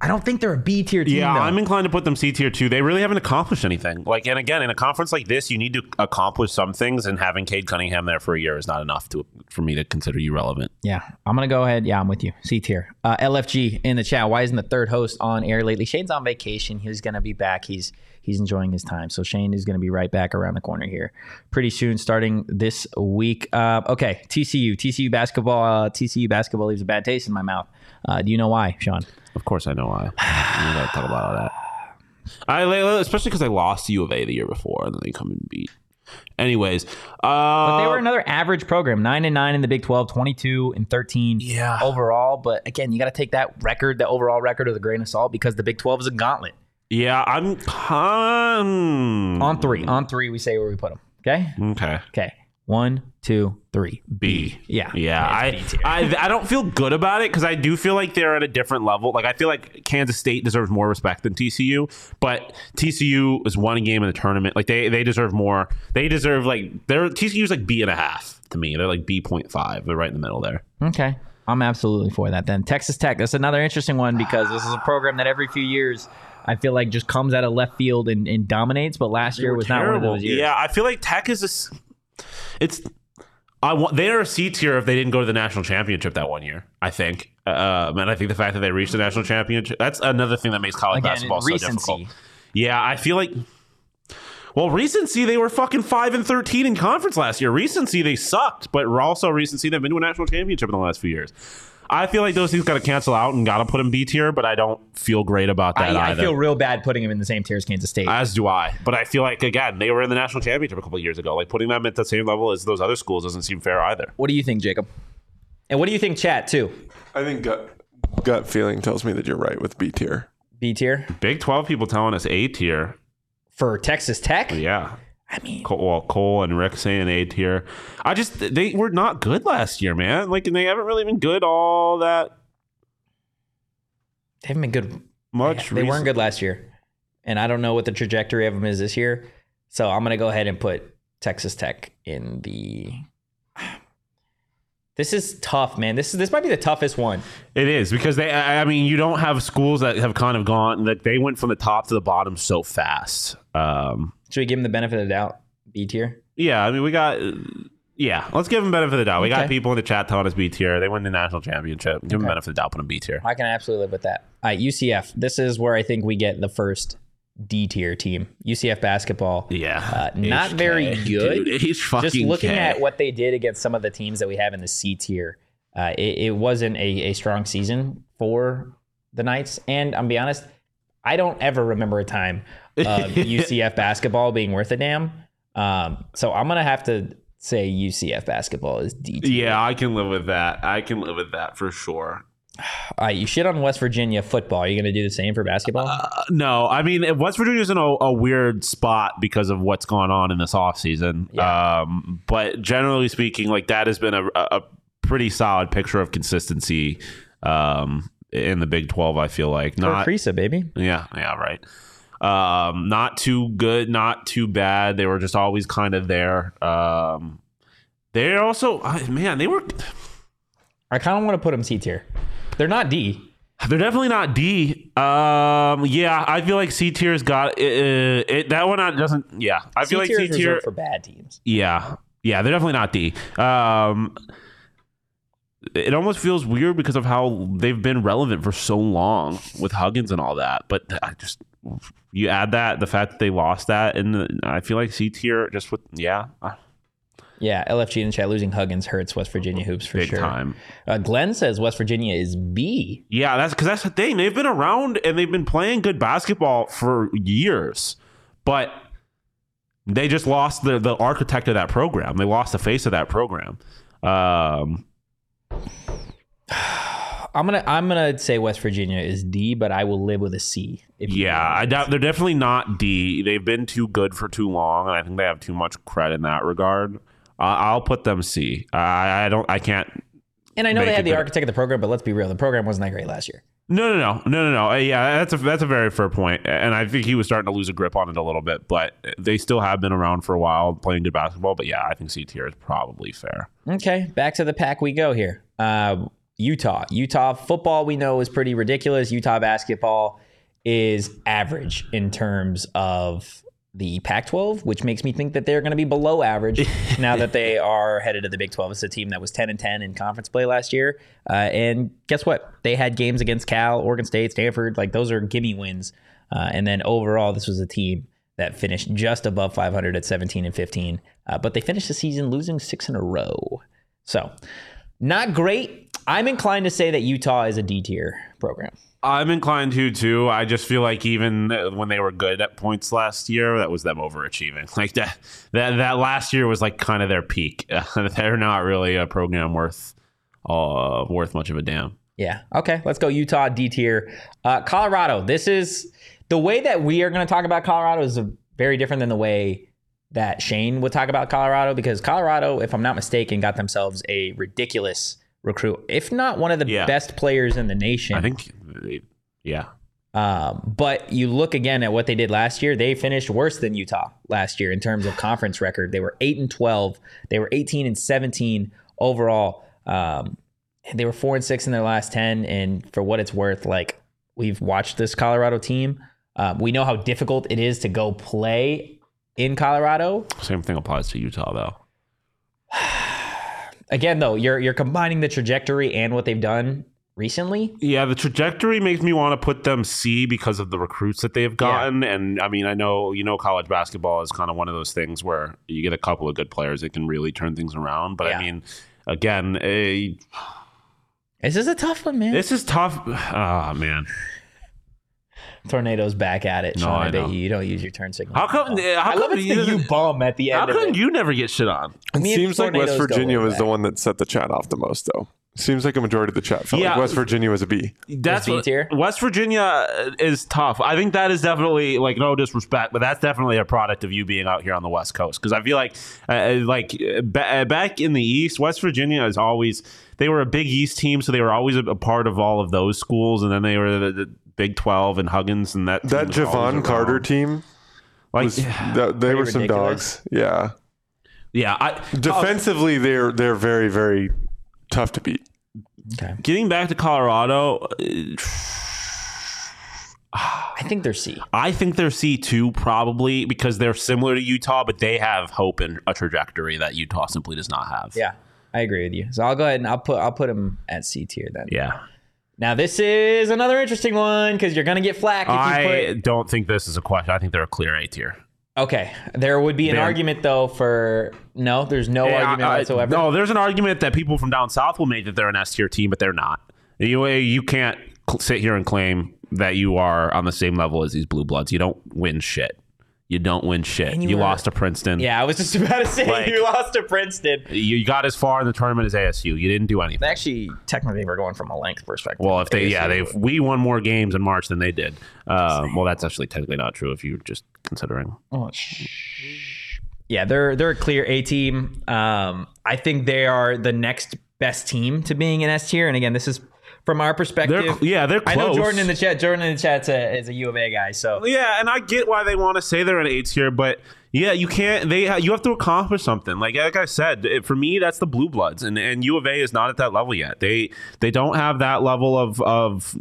Speaker 2: I don't think they're a B tier team.
Speaker 3: Yeah,
Speaker 2: though.
Speaker 3: I'm inclined to put them C tier too. They really haven't accomplished anything. Like, and again, in a conference like this, you need to accomplish some things, and having Cade Cunningham there for a year is not enough to for me to consider you relevant.
Speaker 2: yeah, I'm gonna go ahead. Yeah, I'm with you. C tier. Uh, LFG in the chat. Why isn't the third host on air lately? Shane's on vacation. He's gonna be back. He's he's enjoying his time. So Shane is gonna be right back around the corner here pretty soon, starting this week. Uh, okay, TCU. TCU basketball. Uh, TCU basketball leaves a bad taste in my mouth. Uh, do you know why, Shawn?
Speaker 3: Of course, I know why. We gotta talk about all that. I especially because I lost to U of A the year before, and then they come and beat. Anyways, uh,
Speaker 2: But they were another average program, nine and nine in the Big 12, 22 and 13
Speaker 3: Yeah.
Speaker 2: overall. But again, you got to take that record, the overall record, with a grain of salt because the Big 12 is a gauntlet.
Speaker 3: yeah, I'm
Speaker 2: On three, on three, we say where we put them. Okay,
Speaker 3: Okay,
Speaker 2: okay, one, two, three.
Speaker 3: B.
Speaker 2: Yeah,
Speaker 3: Yeah,
Speaker 2: it's B tier.
Speaker 3: I, I I don't feel good about it because I do feel like they're at a different level. Like I feel like Kansas State deserves more respect than TCU, but TCU is one game in the tournament. Like they they deserve more. They deserve like they're TCU's like B and a half to me. They're like B point five. They're right in the middle there.
Speaker 2: Okay. I'm absolutely for that then. Texas Tech, that's another interesting one because this is a program that every few years I feel like just comes out of left field and, and dominates. But last year was not one of those years.
Speaker 3: Yeah, I feel like Tech is a. It's. I want they are a C tier if they didn't go to the national championship that one year. I think, um, and I think the fact that they reached the national championship that's another thing that makes college
Speaker 2: Again,
Speaker 3: basketball so
Speaker 2: recency.
Speaker 3: difficult. Yeah, I feel like. Well, recency they were fucking five and thirteen in conference last year. Recency they sucked, but also recency they've been to a national championship in the last few years. I feel like those things got to cancel out and got to put them B tier, but I don't feel great about that
Speaker 2: I, I feel real bad putting him in the same tier as Kansas State.
Speaker 3: As do I. But I feel like again, they were in the national championship a couple of years ago. Like putting them at the same level as those other schools doesn't seem fair either.
Speaker 2: what do you think, Jacob? And what do you think, chat too?
Speaker 4: I think gut gut feeling tells me that you're right with B tier.
Speaker 2: B tier
Speaker 3: Big Twelve people telling us A tier.
Speaker 2: for Texas Tech.
Speaker 3: Yeah.
Speaker 2: I mean,
Speaker 3: Cole, well, Cole and Rick saying A tier. I just they were not good last year, man. Like and they haven't really been good all that
Speaker 2: they haven't been good.
Speaker 3: much.
Speaker 2: They weren't good last year, and I don't know what the trajectory of them is this year. So I'm gonna go ahead and put Texas Tech in the. This is tough, man. This is this might be the toughest one.
Speaker 3: It is because they. I I mean, you don't have schools that have kind of gone that they went from the top to the bottom so fast. Um,
Speaker 2: Should we give them the benefit of the doubt? B tier.
Speaker 3: Yeah, I mean, we got. Yeah, let's give them benefit of the doubt. We got people in the chat telling us B tier. They win the national championship. Give them
Speaker 2: Okay.
Speaker 3: benefit of the doubt. Put them B tier.
Speaker 2: I can absolutely live with that. All right, UCF. This is where I think we get the first D tier team. UCF basketball.
Speaker 3: Yeah,
Speaker 2: Uh, not
Speaker 3: HK,
Speaker 2: very good.
Speaker 3: Dude,
Speaker 2: Just looking
Speaker 3: K.
Speaker 2: at what they did against some of the teams that we have in the C tier, uh, it, it wasn't a, a strong season for the Knights. And I'm be honest, I don't ever remember a time UCF basketball being worth a damn. Um, so I'm gonna have to say UCF basketball is D.
Speaker 3: Yeah, I can live with that. I can live with that for sure.
Speaker 2: All right, you shit on West Virginia football. Are you gonna do the same for basketball?
Speaker 3: Uh, no, I mean West Virginia's in a, a weird spot because of what's going on in this offseason.
Speaker 2: Yeah.
Speaker 3: Um, but generally speaking, like that has been a, a pretty solid picture of consistency um, in the Big Twelve. I feel like not
Speaker 2: Creasa, baby.
Speaker 3: Yeah, yeah, right. Um, not too good, not too bad. They were just always kind of there. Um, they're also, uh, man, they were.
Speaker 2: I kind of want to put them C tier. They're not D.
Speaker 3: They're definitely not D. Um, yeah, I feel like C tier's got it, it. That one doesn't. Yeah, I feel like
Speaker 2: C
Speaker 3: C
Speaker 2: tier is
Speaker 3: tier.
Speaker 2: for bad teams.
Speaker 3: Yeah, yeah, they're definitely not D. Um, it almost feels weird because of how they've been relevant for so long with Huggins and all that. But I just you add that the fact that they lost that, and I feel like C tier just with yeah,
Speaker 2: Yeah, LFG in the chat losing Huggins hurts West Virginia hoops for
Speaker 3: big
Speaker 2: sure.
Speaker 3: time.
Speaker 2: Uh, Glenn says West Virginia is B.
Speaker 3: Yeah, that's because that's the thing. They've been around and they've been playing good basketball for years, but they just lost the the architect of that program. They lost the face of that program. Um,
Speaker 2: I'm gonna I'm gonna say West Virginia is D, but I will live with a C.
Speaker 3: Yeah, I doubt they're definitely not D. They've been too good for too long, and I think they have too much credit in that regard. Uh, I'll put them C. I, I don't. I can't.
Speaker 2: and I know they had the architect of the program, but let's be real, the program wasn't that great last year.
Speaker 3: No, no, no, no, no, no. Uh, Yeah, that's a that's a very fair point. point, and I think he was starting to lose a grip on it a little bit. But they still have been around for a while, playing good basketball. But yeah, I think C tier is probably fair.
Speaker 2: Okay, back to the pack we go here. Uh, Utah. Utah football we know is pretty ridiculous. Utah basketball is average in terms of the Pac 12, which makes me think that they're going to be below average now that they are headed to the Big 12. It's a team that was 10 and 10 in conference play last year. Uh, and guess what? They had games against Cal, Oregon State, Stanford. Like those are gimme wins. Uh, and then overall, this was a team that finished just above 500 at 17 and 15. Uh, but they finished the season losing six in a row. So, not great. I'm inclined to say that Utah is a D tier program.
Speaker 3: I'm inclined to too. I just feel like even when they were good at points last year, that was them overachieving. Like that that that last year was like kind of their peak. They're not really a program worth uh worth much of a damn.
Speaker 2: Yeah. Okay. Let's go Utah D tier. Uh, Colorado. This is the way that we are going to talk about Colorado is very different than the way that Shane would talk about Colorado because Colorado, if I'm not mistaken, got themselves a ridiculous recruit, if not one of the
Speaker 3: Yeah.
Speaker 2: best players in the nation.
Speaker 3: I think, yeah,
Speaker 2: Um, but you look again at what they did last year. They finished worse than Utah last year in terms of conference record. They were eight and twelve. They were eighteen and seventeen overall. Um, and they were four and six in their last ten. And for what it's worth, like we've watched this Colorado team Um, we know how difficult it is to go play in Colorado.
Speaker 3: Same thing applies to Utah, though.
Speaker 2: Again, though, you're you're combining the trajectory and what they've done recently.
Speaker 3: Yeah, the trajectory makes me want to put them C because of the recruits that they've gotten. And I mean, I know you know college basketball is kind of one of those things where you get a couple of good players that can really turn things around. But
Speaker 2: Yeah.
Speaker 3: I mean, again, eh,
Speaker 2: This is a tough one, man.
Speaker 3: this is tough. Ah, man.
Speaker 2: Tornado's back at it.
Speaker 3: No,
Speaker 2: Shawn,
Speaker 3: I
Speaker 2: I, bet
Speaker 3: know.
Speaker 2: you, you don't use your turn signal.
Speaker 3: How come? How
Speaker 2: I love
Speaker 3: come
Speaker 2: it's
Speaker 3: you,
Speaker 2: the you bum at the
Speaker 3: How
Speaker 2: end of
Speaker 3: come
Speaker 2: it.
Speaker 3: you never get shit on?
Speaker 4: It seems like West Virginia was the one that set the chat off the most, though. Seems like a majority of the chat felt
Speaker 3: Yeah.
Speaker 4: like West Virginia was a B.
Speaker 3: That's
Speaker 2: B tier?
Speaker 3: West Virginia is tough. I think that is definitely like no disrespect, but that's definitely a product of you being out here on the West Coast. Because I feel like, uh, like uh, ba- uh, back in the East, West Virginia is always they were a Big East team, so they were always a, a part of all of those schools, and then they were the, the Big Twelve and Huggins and that.
Speaker 4: That
Speaker 3: team was
Speaker 4: Jevon Carter team,
Speaker 3: like
Speaker 4: was, that, they were some
Speaker 2: ridiculous.
Speaker 4: dogs. Yeah.
Speaker 3: yeah, I,
Speaker 4: Defensively, they're they're very very tough to beat. Okay.
Speaker 3: Getting back to Colorado. uh,
Speaker 2: I think they're C.
Speaker 3: I think they're C two probably because they're similar to Utah, but they have hope and a trajectory that Utah simply does not have.
Speaker 2: Yeah, I agree with you. So I'll go ahead and I'll put I'll put them at C tier then.
Speaker 3: Yeah.
Speaker 2: Now this is another interesting one because you're gonna get flack if you
Speaker 3: I
Speaker 2: put.
Speaker 3: don't think this is a question. I think they're a clear A tier.
Speaker 2: Okay, there would be an
Speaker 3: They're-
Speaker 2: argument though for no. There's no argument
Speaker 3: I- I-
Speaker 2: whatsoever.
Speaker 3: No, there's an argument that people from down south will make that they're an S tier team, but they're not. You you can't sit here and claim that you are on the same level as these blue bloods. You don't win shit. You don't win shit. You,
Speaker 2: you were-
Speaker 3: lost to Princeton.
Speaker 2: Yeah, I was just about to say
Speaker 3: Like-
Speaker 2: you lost to Princeton.
Speaker 3: You got as far in the tournament as ASU. You didn't do anything.
Speaker 2: Actually, technically, we're going from a length perspective.
Speaker 3: Well, if they, yeah, they we won more games in March than they did. Um, well, that's actually technically not true if you're just considering.
Speaker 2: Yeah, they're they're a clear A team. Um, I think they are the next best team to being an S tier. And again, this is from our perspective.
Speaker 3: They're yeah, they're close.
Speaker 2: I know Jordan in the chat. Jordan in the chat's a, is a U of A guy. So
Speaker 3: Yeah, and I get why they want to say they're an eight tier, but yeah, you can't. They you have to accomplish something. Like like I said, it, for me, that's the blue bloods, and and U of A is not at that level yet. They they don't have that level of of.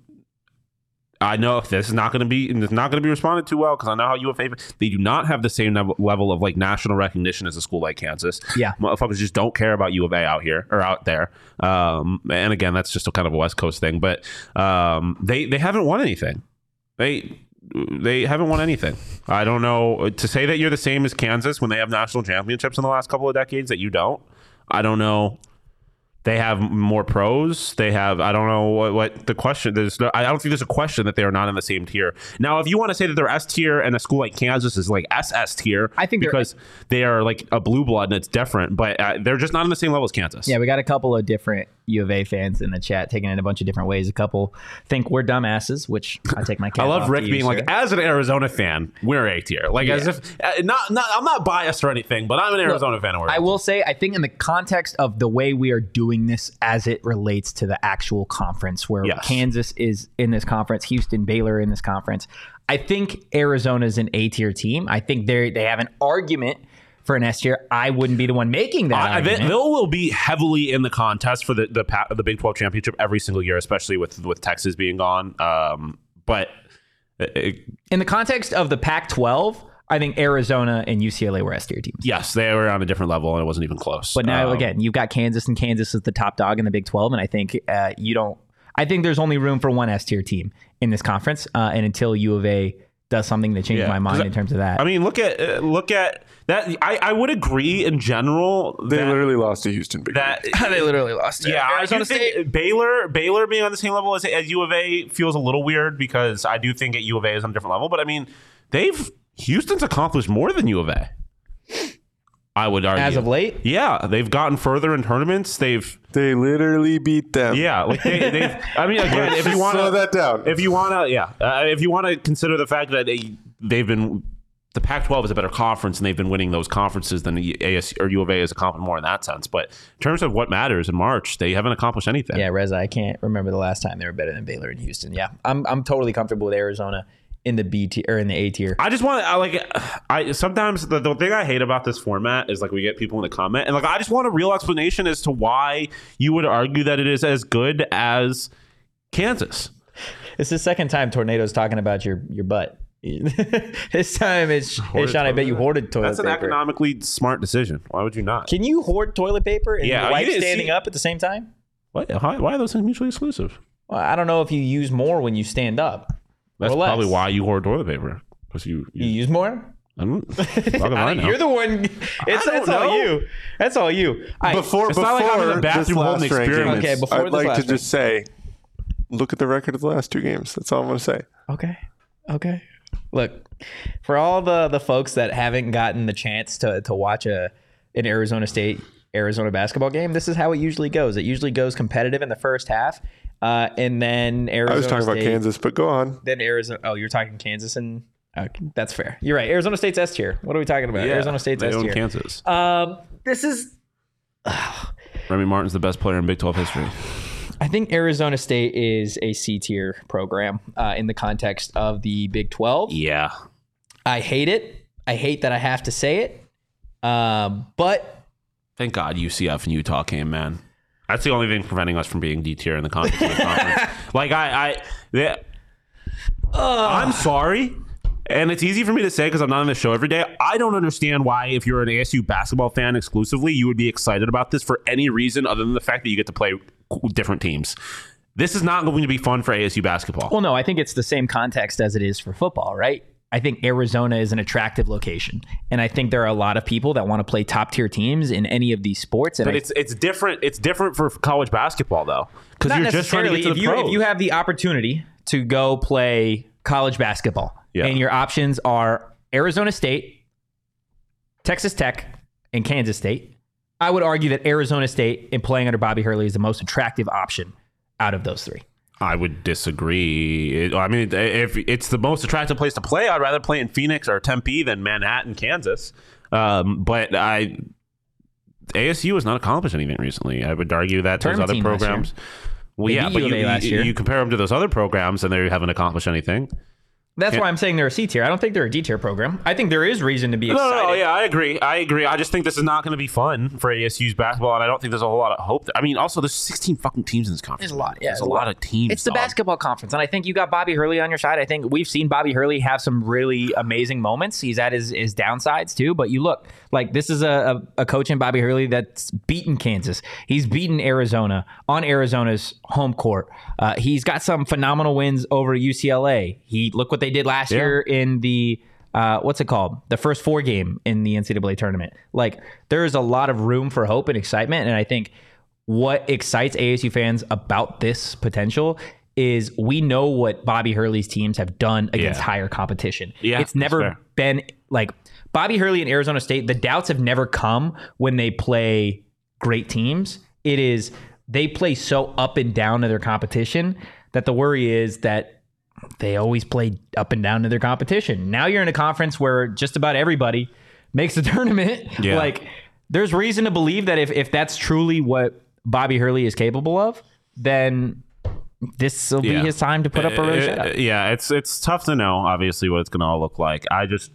Speaker 3: I know if this is not going to be it's not going to be responded to well because I know how UFA they do not have the same level- level of like national recognition as a school like Kansas.
Speaker 2: Yeah.
Speaker 3: motherfuckers just don't care about U of A out here or out there. Um, and again, that's just a kind of a West Coast thing, but um, they they haven't won anything. They they haven't won anything. I don't know to say that you're the same as Kansas when they have national championships in the last couple of decades that you don't. I don't know. They have more pros. They have. I don't know what, what the question. There's. No, I don't think there's a question that they are not in the same tier. Now, if you want to say that they're S tier and a school like Kansas is like SS tier,
Speaker 2: I think
Speaker 3: because they are like a blue blood and it's different, but uh, they're just not on the same level as Kansas.
Speaker 2: yeah, we got a couple of different U of A fans in the chat taking it a bunch of different ways. A couple think we're dumbasses, which I take my
Speaker 3: I love Rick being like, as an Arizona fan, we're A tier. Like as if uh, not, not. I'm not biased or anything, but I'm an Arizona fan. And we're
Speaker 2: I will say, I think in the context of the way we are doing this as it relates to the actual conference, where
Speaker 3: Yes.
Speaker 2: Kansas is in this conference, Houston, Baylor in this conference, I think Arizona is an A tier team. I think they they have an argument for an S tier. I wouldn't be the one making that
Speaker 3: I, they, they'll will be heavily in the contest for the the, the Big 12 championship every single year, especially with with Texas being gone. Um, but uh, it,
Speaker 2: in the context of the Pac-12, I think Arizona and UCLA were S tier teams.
Speaker 3: yes, they were on a different level, and it wasn't even close.
Speaker 2: But now
Speaker 3: Um,
Speaker 2: again, you've got Kansas, and Kansas is the top dog in the Big 12, and I think uh, you don't. I think there's only room for one S tier team in this conference, uh, and until U of A does something to change
Speaker 3: Yeah,
Speaker 2: my
Speaker 3: 'cause
Speaker 2: mind
Speaker 3: I-
Speaker 2: in terms of that.
Speaker 3: I mean, look at uh, look at that. I, I would agree in general
Speaker 4: They
Speaker 3: that,
Speaker 4: literally lost to Houston. Big
Speaker 3: that
Speaker 2: they literally lost.
Speaker 3: Yeah, I do think Baylor Baylor being on the same level as, as U of A feels a little weird because I do think at U of A is on a different level. But I mean, they've Houston's accomplished more than U of A. I would argue
Speaker 2: as of late.
Speaker 3: Yeah, they've gotten further in tournaments. They've
Speaker 4: They literally beat them.
Speaker 3: yeah, like they, they've. I mean, again, if you want to.
Speaker 4: slow that down.
Speaker 3: if you want to, yeah, uh, if you want to consider the fact that they, they've been the Pac-12 is a better conference and they've been winning those conferences than the AS or U of A has accomplished more in that sense. But in terms of what matters in March, they haven't accomplished anything.
Speaker 2: Yeah, Reza, I can't remember the last time they were better than Baylor and Houston. Yeah, I'm I'm totally comfortable with Arizona in the B tier or in the A tier.
Speaker 3: I just want to like I sometimes the, the thing I hate about this format is like we get people in the comment and like I just want a real explanation as to why you would argue that it is as good as Kansas.
Speaker 2: It's the second time Tornado's talking about your your butt. this time it's, it's Shawn. I bet you hoarded toilet paper.
Speaker 3: That's an
Speaker 2: paper.
Speaker 3: economically smart decision. Why would you not?
Speaker 2: Can you hoard toilet paper and
Speaker 3: Yeah,
Speaker 2: your wife
Speaker 3: you didn't
Speaker 2: standing
Speaker 3: see-
Speaker 2: up at the same time?
Speaker 3: What? Why, why are those things mutually exclusive?
Speaker 2: Well, I don't know if you use more when you stand up.
Speaker 3: That's
Speaker 2: Or less.
Speaker 3: probably why you hoard toilet paper. Because you,
Speaker 2: You
Speaker 3: you,
Speaker 2: use more.
Speaker 3: I don't, fucking I know.
Speaker 2: You're the one. It's,
Speaker 3: don't
Speaker 2: that's all
Speaker 3: know.
Speaker 2: you. That's all you. I,
Speaker 4: Before
Speaker 3: It's
Speaker 4: before
Speaker 3: not like I'm in the
Speaker 4: this
Speaker 3: bathroom holding
Speaker 4: last ranking,
Speaker 3: experiments.
Speaker 2: Okay, before
Speaker 4: I'd
Speaker 2: this
Speaker 4: like
Speaker 2: last
Speaker 4: to just say, look at the record of the last two games. That's all I'm going to say.
Speaker 2: Okay. Okay. Look, for all the the folks that haven't gotten the chance to to watch a an Arizona State Arizona basketball game, this is how it usually goes. It usually goes competitive in the first half, uh, and then Arizona.
Speaker 4: I was talking
Speaker 2: State,
Speaker 4: about Kansas, but go on.
Speaker 2: Then Arizona. Oh, you're talking Kansas and. Okay, that's fair. You're right. Arizona State's S tier. What are we talking about?
Speaker 3: Yeah,
Speaker 2: Arizona State's
Speaker 3: they
Speaker 2: S
Speaker 3: own
Speaker 2: tier.
Speaker 3: Kansas.
Speaker 2: Um, this is.
Speaker 3: Remy Martin's the best player in Big 12 history.
Speaker 2: I think Arizona State is a C tier program uh, in the context of the Big 12.
Speaker 3: Yeah.
Speaker 2: I hate it. I hate that I have to say it. Um, but
Speaker 3: Thank God UCF and Utah came, man. That's the only thing preventing us from being D tier in the conference. of the conference. Like I, I, yeah, I'm sorry, and it's easy for me to say because I'm not on the show every day. I don't understand why, if you're an ASU basketball fan exclusively, you would be excited about this for any reason other than the fact that you get to play different teams. This is not going to be fun for ASU basketball.
Speaker 2: well, no, I think it's the same context as it is for football, right? I think Arizona is an attractive location, and I think there are a lot of people that want to play top tier teams in any of these sports. And
Speaker 3: But
Speaker 2: I-
Speaker 3: it's it's different. It's different for college basketball though, because you're just trying to get to
Speaker 2: if
Speaker 3: the
Speaker 2: you
Speaker 3: pros.
Speaker 2: if you have the opportunity to go play college basketball,
Speaker 3: Yeah.
Speaker 2: and your options are Arizona State, Texas Tech, and Kansas State. I would argue that Arizona State and playing under Bobby Hurley is the most attractive option out of those three.
Speaker 3: I would disagree. I mean, if it's the most attractive place to play, I'd rather play in Phoenix or Tempe than Manhattan, Kansas. Um, but I, ASU has not accomplished anything recently. I would argue that those other
Speaker 2: team last year.
Speaker 3: programs. Well,
Speaker 2: They
Speaker 3: yeah, but you, you, you compare them to those other programs, and they haven't accomplished anything.
Speaker 2: That's why I'm saying they're a C tier. I don't think they're a D tier program. I think there is reason to be excited.
Speaker 3: no, no, yeah, I agree. I agree. I just think this is not going to be fun for ASU's basketball, and I don't think there's a whole lot of hope. I mean, also, there's 16 fucking teams in this conference.
Speaker 2: There's a lot, yeah,
Speaker 3: there's
Speaker 2: there's
Speaker 3: a
Speaker 2: a
Speaker 3: lot of teams.
Speaker 2: It's the
Speaker 3: dog.
Speaker 2: basketball conference, and I think you got Bobby Hurley on your side. I think we've seen Bobby Hurley have some really amazing moments. He's at his, his downsides too, but you look like this is a, a, a coach in Bobby Hurley that's beaten Kansas. He's beaten Arizona on Arizona's home court. Uh, he's got some phenomenal wins over UCLA. He look what they did last
Speaker 3: Yeah.
Speaker 2: year in the uh, what's it called? The first four game in the NCAA tournament. Like there is a lot of room for hope and excitement, and I think what excites ASU fans about this potential is we know what Bobby Hurley's teams have done against
Speaker 3: Yeah.
Speaker 2: higher competition.
Speaker 3: Yeah,
Speaker 2: it's never been like Bobby Hurley and Arizona State. The doubts have never come when they play great teams. It is they play so up and down to their competition that the worry is that they always play up and down to their competition. Now you're in a conference where just about everybody makes a tournament.
Speaker 3: Yeah.
Speaker 2: Like there's reason to believe that if if that's truly what Bobby Hurley is capable of, then this will be his time to put up a really
Speaker 3: yeah, it's it's tough to know obviously what it's going to all look like. I just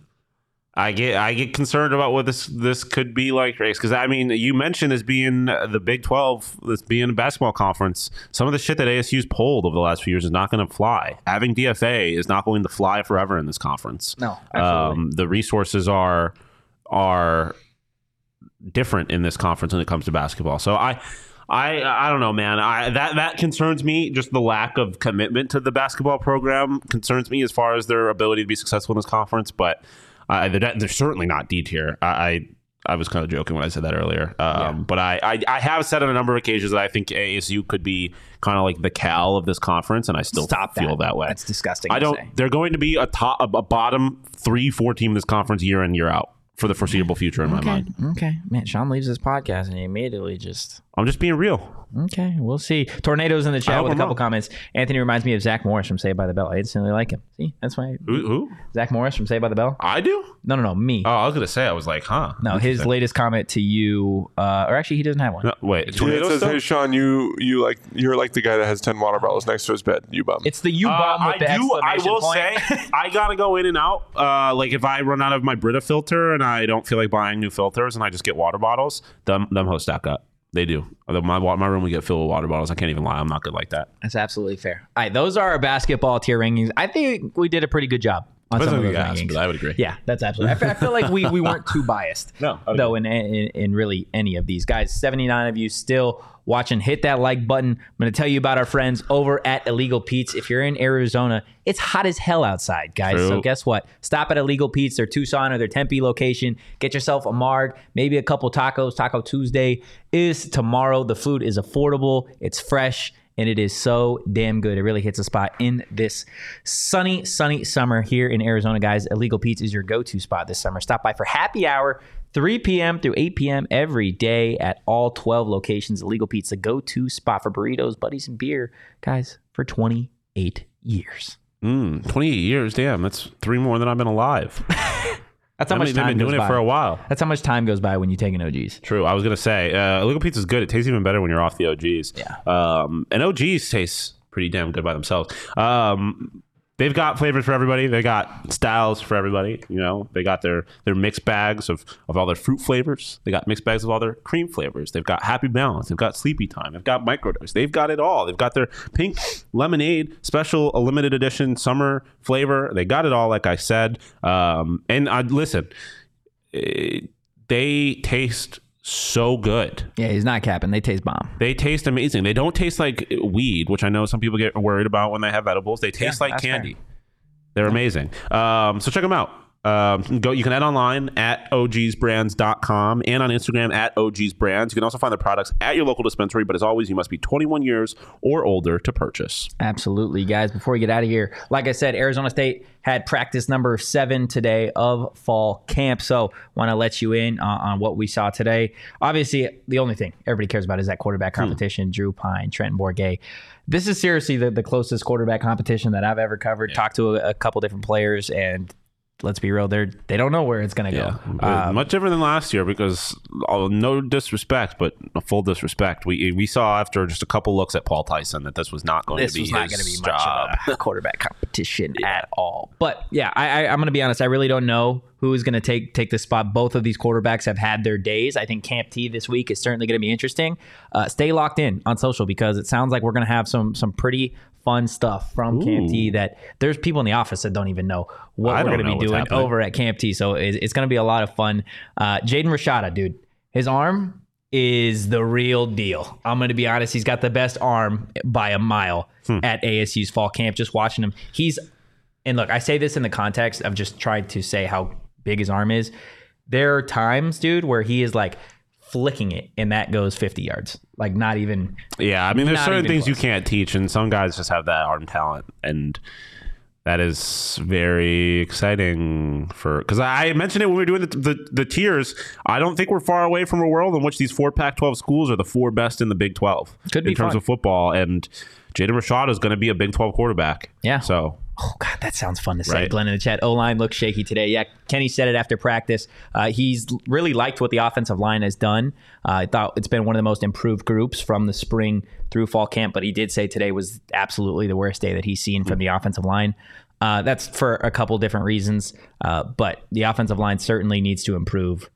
Speaker 3: I get I get concerned about what this this could be like race because I mean you mentioned this being the Big Twelve, this being a basketball conference. Some of the shit that ASU's pulled over the last few years is not going to fly. Having DFA is not going to fly forever in this conference.
Speaker 2: No,
Speaker 3: um, the resources are are different in this conference when it comes to basketball. So I. I I don't know, man. I that that concerns me. Just the lack of commitment to the basketball program concerns me as far as their ability to be successful in this conference. But uh, they're, they're certainly not D tier. I, I I was kind of joking when I said that earlier. Um, But I, I I have said on a number of occasions that I think ASU could be kind of like the Cal of this conference, and I still
Speaker 2: Stop that.
Speaker 3: feel that way.
Speaker 2: That's disgusting.
Speaker 3: I don't.
Speaker 2: say.
Speaker 3: They're going to be a top, a bottom three, four team in this conference year in year out for the foreseeable future. In my mind,
Speaker 2: Okay. Man, Shawn leaves his podcast and he immediately just
Speaker 3: I'm just being real.
Speaker 2: Okay, we'll see. Tornadoes in the chat with a
Speaker 3: I'm
Speaker 2: couple
Speaker 3: wrong.
Speaker 2: comments. Anthony reminds me of Zach Morris from Saved by the Bell. I instantly like him. See, that's why
Speaker 3: Who? who?
Speaker 2: Zach Morris from Saved by the Bell.
Speaker 3: I do.
Speaker 2: No, no, no, me.
Speaker 3: Oh, I was gonna say. I was like, huh?
Speaker 2: no, his latest comment to you, uh, or actually, he doesn't have one.
Speaker 3: No, wait,
Speaker 4: Yeah, it
Speaker 3: tornado
Speaker 4: says,
Speaker 3: stuff?
Speaker 4: "Hey Shawn, you you like you're like the guy that has ten water bottles next to his bed. You bum."
Speaker 2: It's the U
Speaker 3: Uh,
Speaker 2: with
Speaker 3: I
Speaker 2: the
Speaker 3: do. I will
Speaker 2: point.
Speaker 3: say, I gotta go in and out. Uh, like if I run out of my Brita filter and I don't feel like buying new filters, and I just get water bottles, them them hosts stack up. They do. Although My my room we get filled with water bottles. I can't even lie. I'm not good like that.
Speaker 2: That's absolutely fair. All right, those are our basketball tier rankings. I think we did a pretty good job. on
Speaker 3: Depends
Speaker 2: some of those
Speaker 3: you ask,
Speaker 2: rankings.
Speaker 3: but I would agree.
Speaker 2: Yeah, that's absolutely. I feel, I feel like we, we weren't too biased.
Speaker 3: No,
Speaker 2: though in, in in really any of these guys. Seventy nine of you still watching. Hit that like button. I'm going to tell you about our friends over at Illegal Pete's. If you're in Arizona, it's hot as hell outside, guys. So guess what? Stop at Illegal Pete's, their Tucson or their Tempe location. Get yourself a marg, maybe a couple tacos. Taco Tuesday is tomorrow. The food is affordable. It's fresh and it is so damn good. It really hits a spot in this sunny, sunny summer here in Arizona, guys. Illegal Pete's is your go-to spot this summer. Stop by for happy hour, 3 p.m. through 8 p.m. every day at all 12 locations. Illegal Pete's, the go-to spot for burritos, buddies, and beer, guys, for 28 years.
Speaker 3: Mm, 28 years. Damn, that's three more than I've been alive.
Speaker 2: That's how
Speaker 3: I
Speaker 2: much
Speaker 3: mean, they've
Speaker 2: time
Speaker 3: been doing
Speaker 2: by.
Speaker 3: it for a while.
Speaker 2: That's how much time goes by when you take an OGs.
Speaker 3: True. I was gonna say, uh, illegal pizza is good. It tastes even better when you're off the OGs.
Speaker 2: Yeah.
Speaker 3: Um, and OGs taste pretty damn good by themselves. Um, they've got flavors for everybody. They got styles for everybody. You know, they got their their mixed bags of of all their fruit flavors. They got mixed bags of all their cream flavors. They've got Happy Balance. They've got Sleepy Time. They've got Microdose. They've got it all. They've got their pink lemonade special, a limited edition summer flavor. They got it all, like I said. Um, and I listen. eh, they taste so good.
Speaker 2: Yeah, he's not capping. They taste bomb.
Speaker 3: They taste amazing. They don't taste like weed, which I know some people get worried about when they have edibles. They taste
Speaker 2: Yeah,
Speaker 3: like
Speaker 2: that's fair.
Speaker 3: candy. They're amazing. Um, so check them out. Um, go. You can add online at ogsbrands.com and on Instagram at ogsbrands. You can also find the products at your local dispensary. But as always, you must be 21 years or older to purchase.
Speaker 2: Absolutely, guys. Before we get out of here, like I said, Arizona State had practice number seven today of fall camp. So, want to let you in on, on what we saw today. Obviously, the only thing everybody cares about is that quarterback competition. Drew Pyne, Trenton Bourguet. This is seriously the, the closest quarterback competition that I've ever covered. Talked to a, a couple different players, and let's be real, they're they don't know where it's going to
Speaker 3: Yeah,
Speaker 2: go. Um,
Speaker 3: much different than last year because uh, no disrespect, but full disrespect. We we saw after just a couple looks at Paul Tyson that this was not going
Speaker 2: this
Speaker 3: to be
Speaker 2: was not going to be much
Speaker 3: job.
Speaker 2: of a quarterback competition at all. But yeah, I, I, I'm going to be honest. I really don't know who is going to take take this spot. Both of these quarterbacks have had their days. I think Camp T this week is certainly going to be interesting. Uh, stay locked in on social because it sounds like we're going to have some some pretty fun stuff from Camp T that there's people in the office that don't even know what
Speaker 3: I
Speaker 2: we're going to be doing
Speaker 3: happening.
Speaker 2: over at Camp T. So it's, it's going to be a lot of fun. Uh, Jaden Rashada, dude, his arm is the real deal. I'm going to be honest. He's got the best arm by a mile
Speaker 3: Hmm.
Speaker 2: at ASU's fall camp. Just watching him, he's and look, I say this in the context of just trying to say how big his arm is. There are times, dude, where he is like flicking it, and that goes 50 yards. Like not even.
Speaker 3: Yeah, I mean, there's certain things you can't teach, and some guys just have that arm talent, and that is very exciting for. Because I mentioned it when we were doing the, the the tiers. I don't think we're far away from a world in which these four Pac-12 schools are the four best in the Big 12
Speaker 2: Could be
Speaker 3: in terms
Speaker 2: fun.
Speaker 3: of football, and Jaden Rashad is going to be a Big 12 quarterback.
Speaker 2: Yeah.
Speaker 3: So
Speaker 2: Oh God, that sounds fun to say.
Speaker 3: Right.
Speaker 2: Glenn in the chat. O line looks shaky today. Yeah, Kenny said it after practice. Uh, he's really liked what the offensive line has done. Uh, I thought it's been one of the most improved groups from the spring through fall camp. But he did say today was absolutely the worst day that he's seen from the offensive line. Uh, that's for a couple different reasons. Uh, but the offensive line certainly needs to improve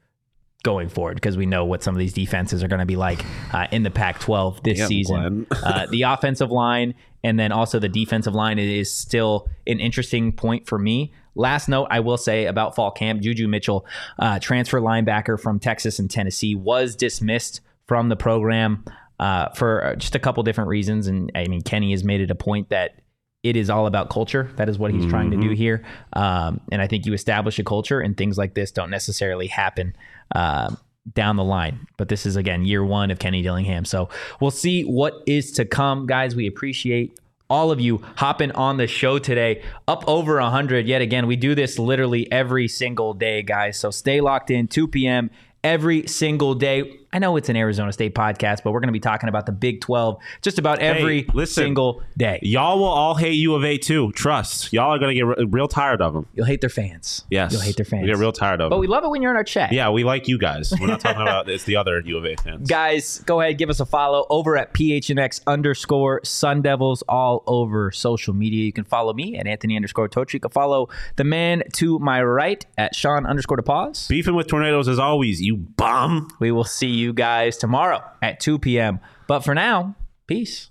Speaker 2: going forward because we know what some of these defenses are going to be like uh, in the Pac-12 this
Speaker 3: Damn,
Speaker 2: season. Uh, the offensive line and then also the defensive line is still an interesting point for me. Last note I will say about fall camp: Juju Mitchell, uh, transfer linebacker from Texas and Tennessee, was dismissed from the program uh, for just a couple different reasons. And I mean, Kenny has made it a point that it is all about culture. That is what he's trying to do here. Um, and I think you establish a culture, and things like this don't necessarily happen uh, down the line. But this is, again, year one of Kenny Dillingham. So we'll see what is to come. Guys, we appreciate all of you hopping on the show today. Up over 100 yet again. We do this literally every single day, guys. So stay locked in, 2 p.m. every single day. I know it's an Arizona State podcast, but we're going to be talking about the Big 12 just about every
Speaker 3: listen.
Speaker 2: single day.
Speaker 3: y'all will all hate U of A too. Trust. Y'all are going to get re- real tired of them.
Speaker 2: You'll hate their fans.
Speaker 3: Yes.
Speaker 2: You'll hate their fans.
Speaker 3: We get real tired of
Speaker 2: But
Speaker 3: them.
Speaker 2: But we love it when you're in our chat.
Speaker 3: yeah, we like you guys. We're not talking about it's the other U of A fans.
Speaker 2: Guys, go ahead, give us a follow over at PHNX underscore Sun Devils all over social media. You can follow me at Anthony underscore Tochi. You can follow the man to my right at Shawn underscore to pause.
Speaker 3: Beefing with tornadoes as always, you bum.
Speaker 2: We will see you guys tomorrow at 2 p.m. But for now, peace.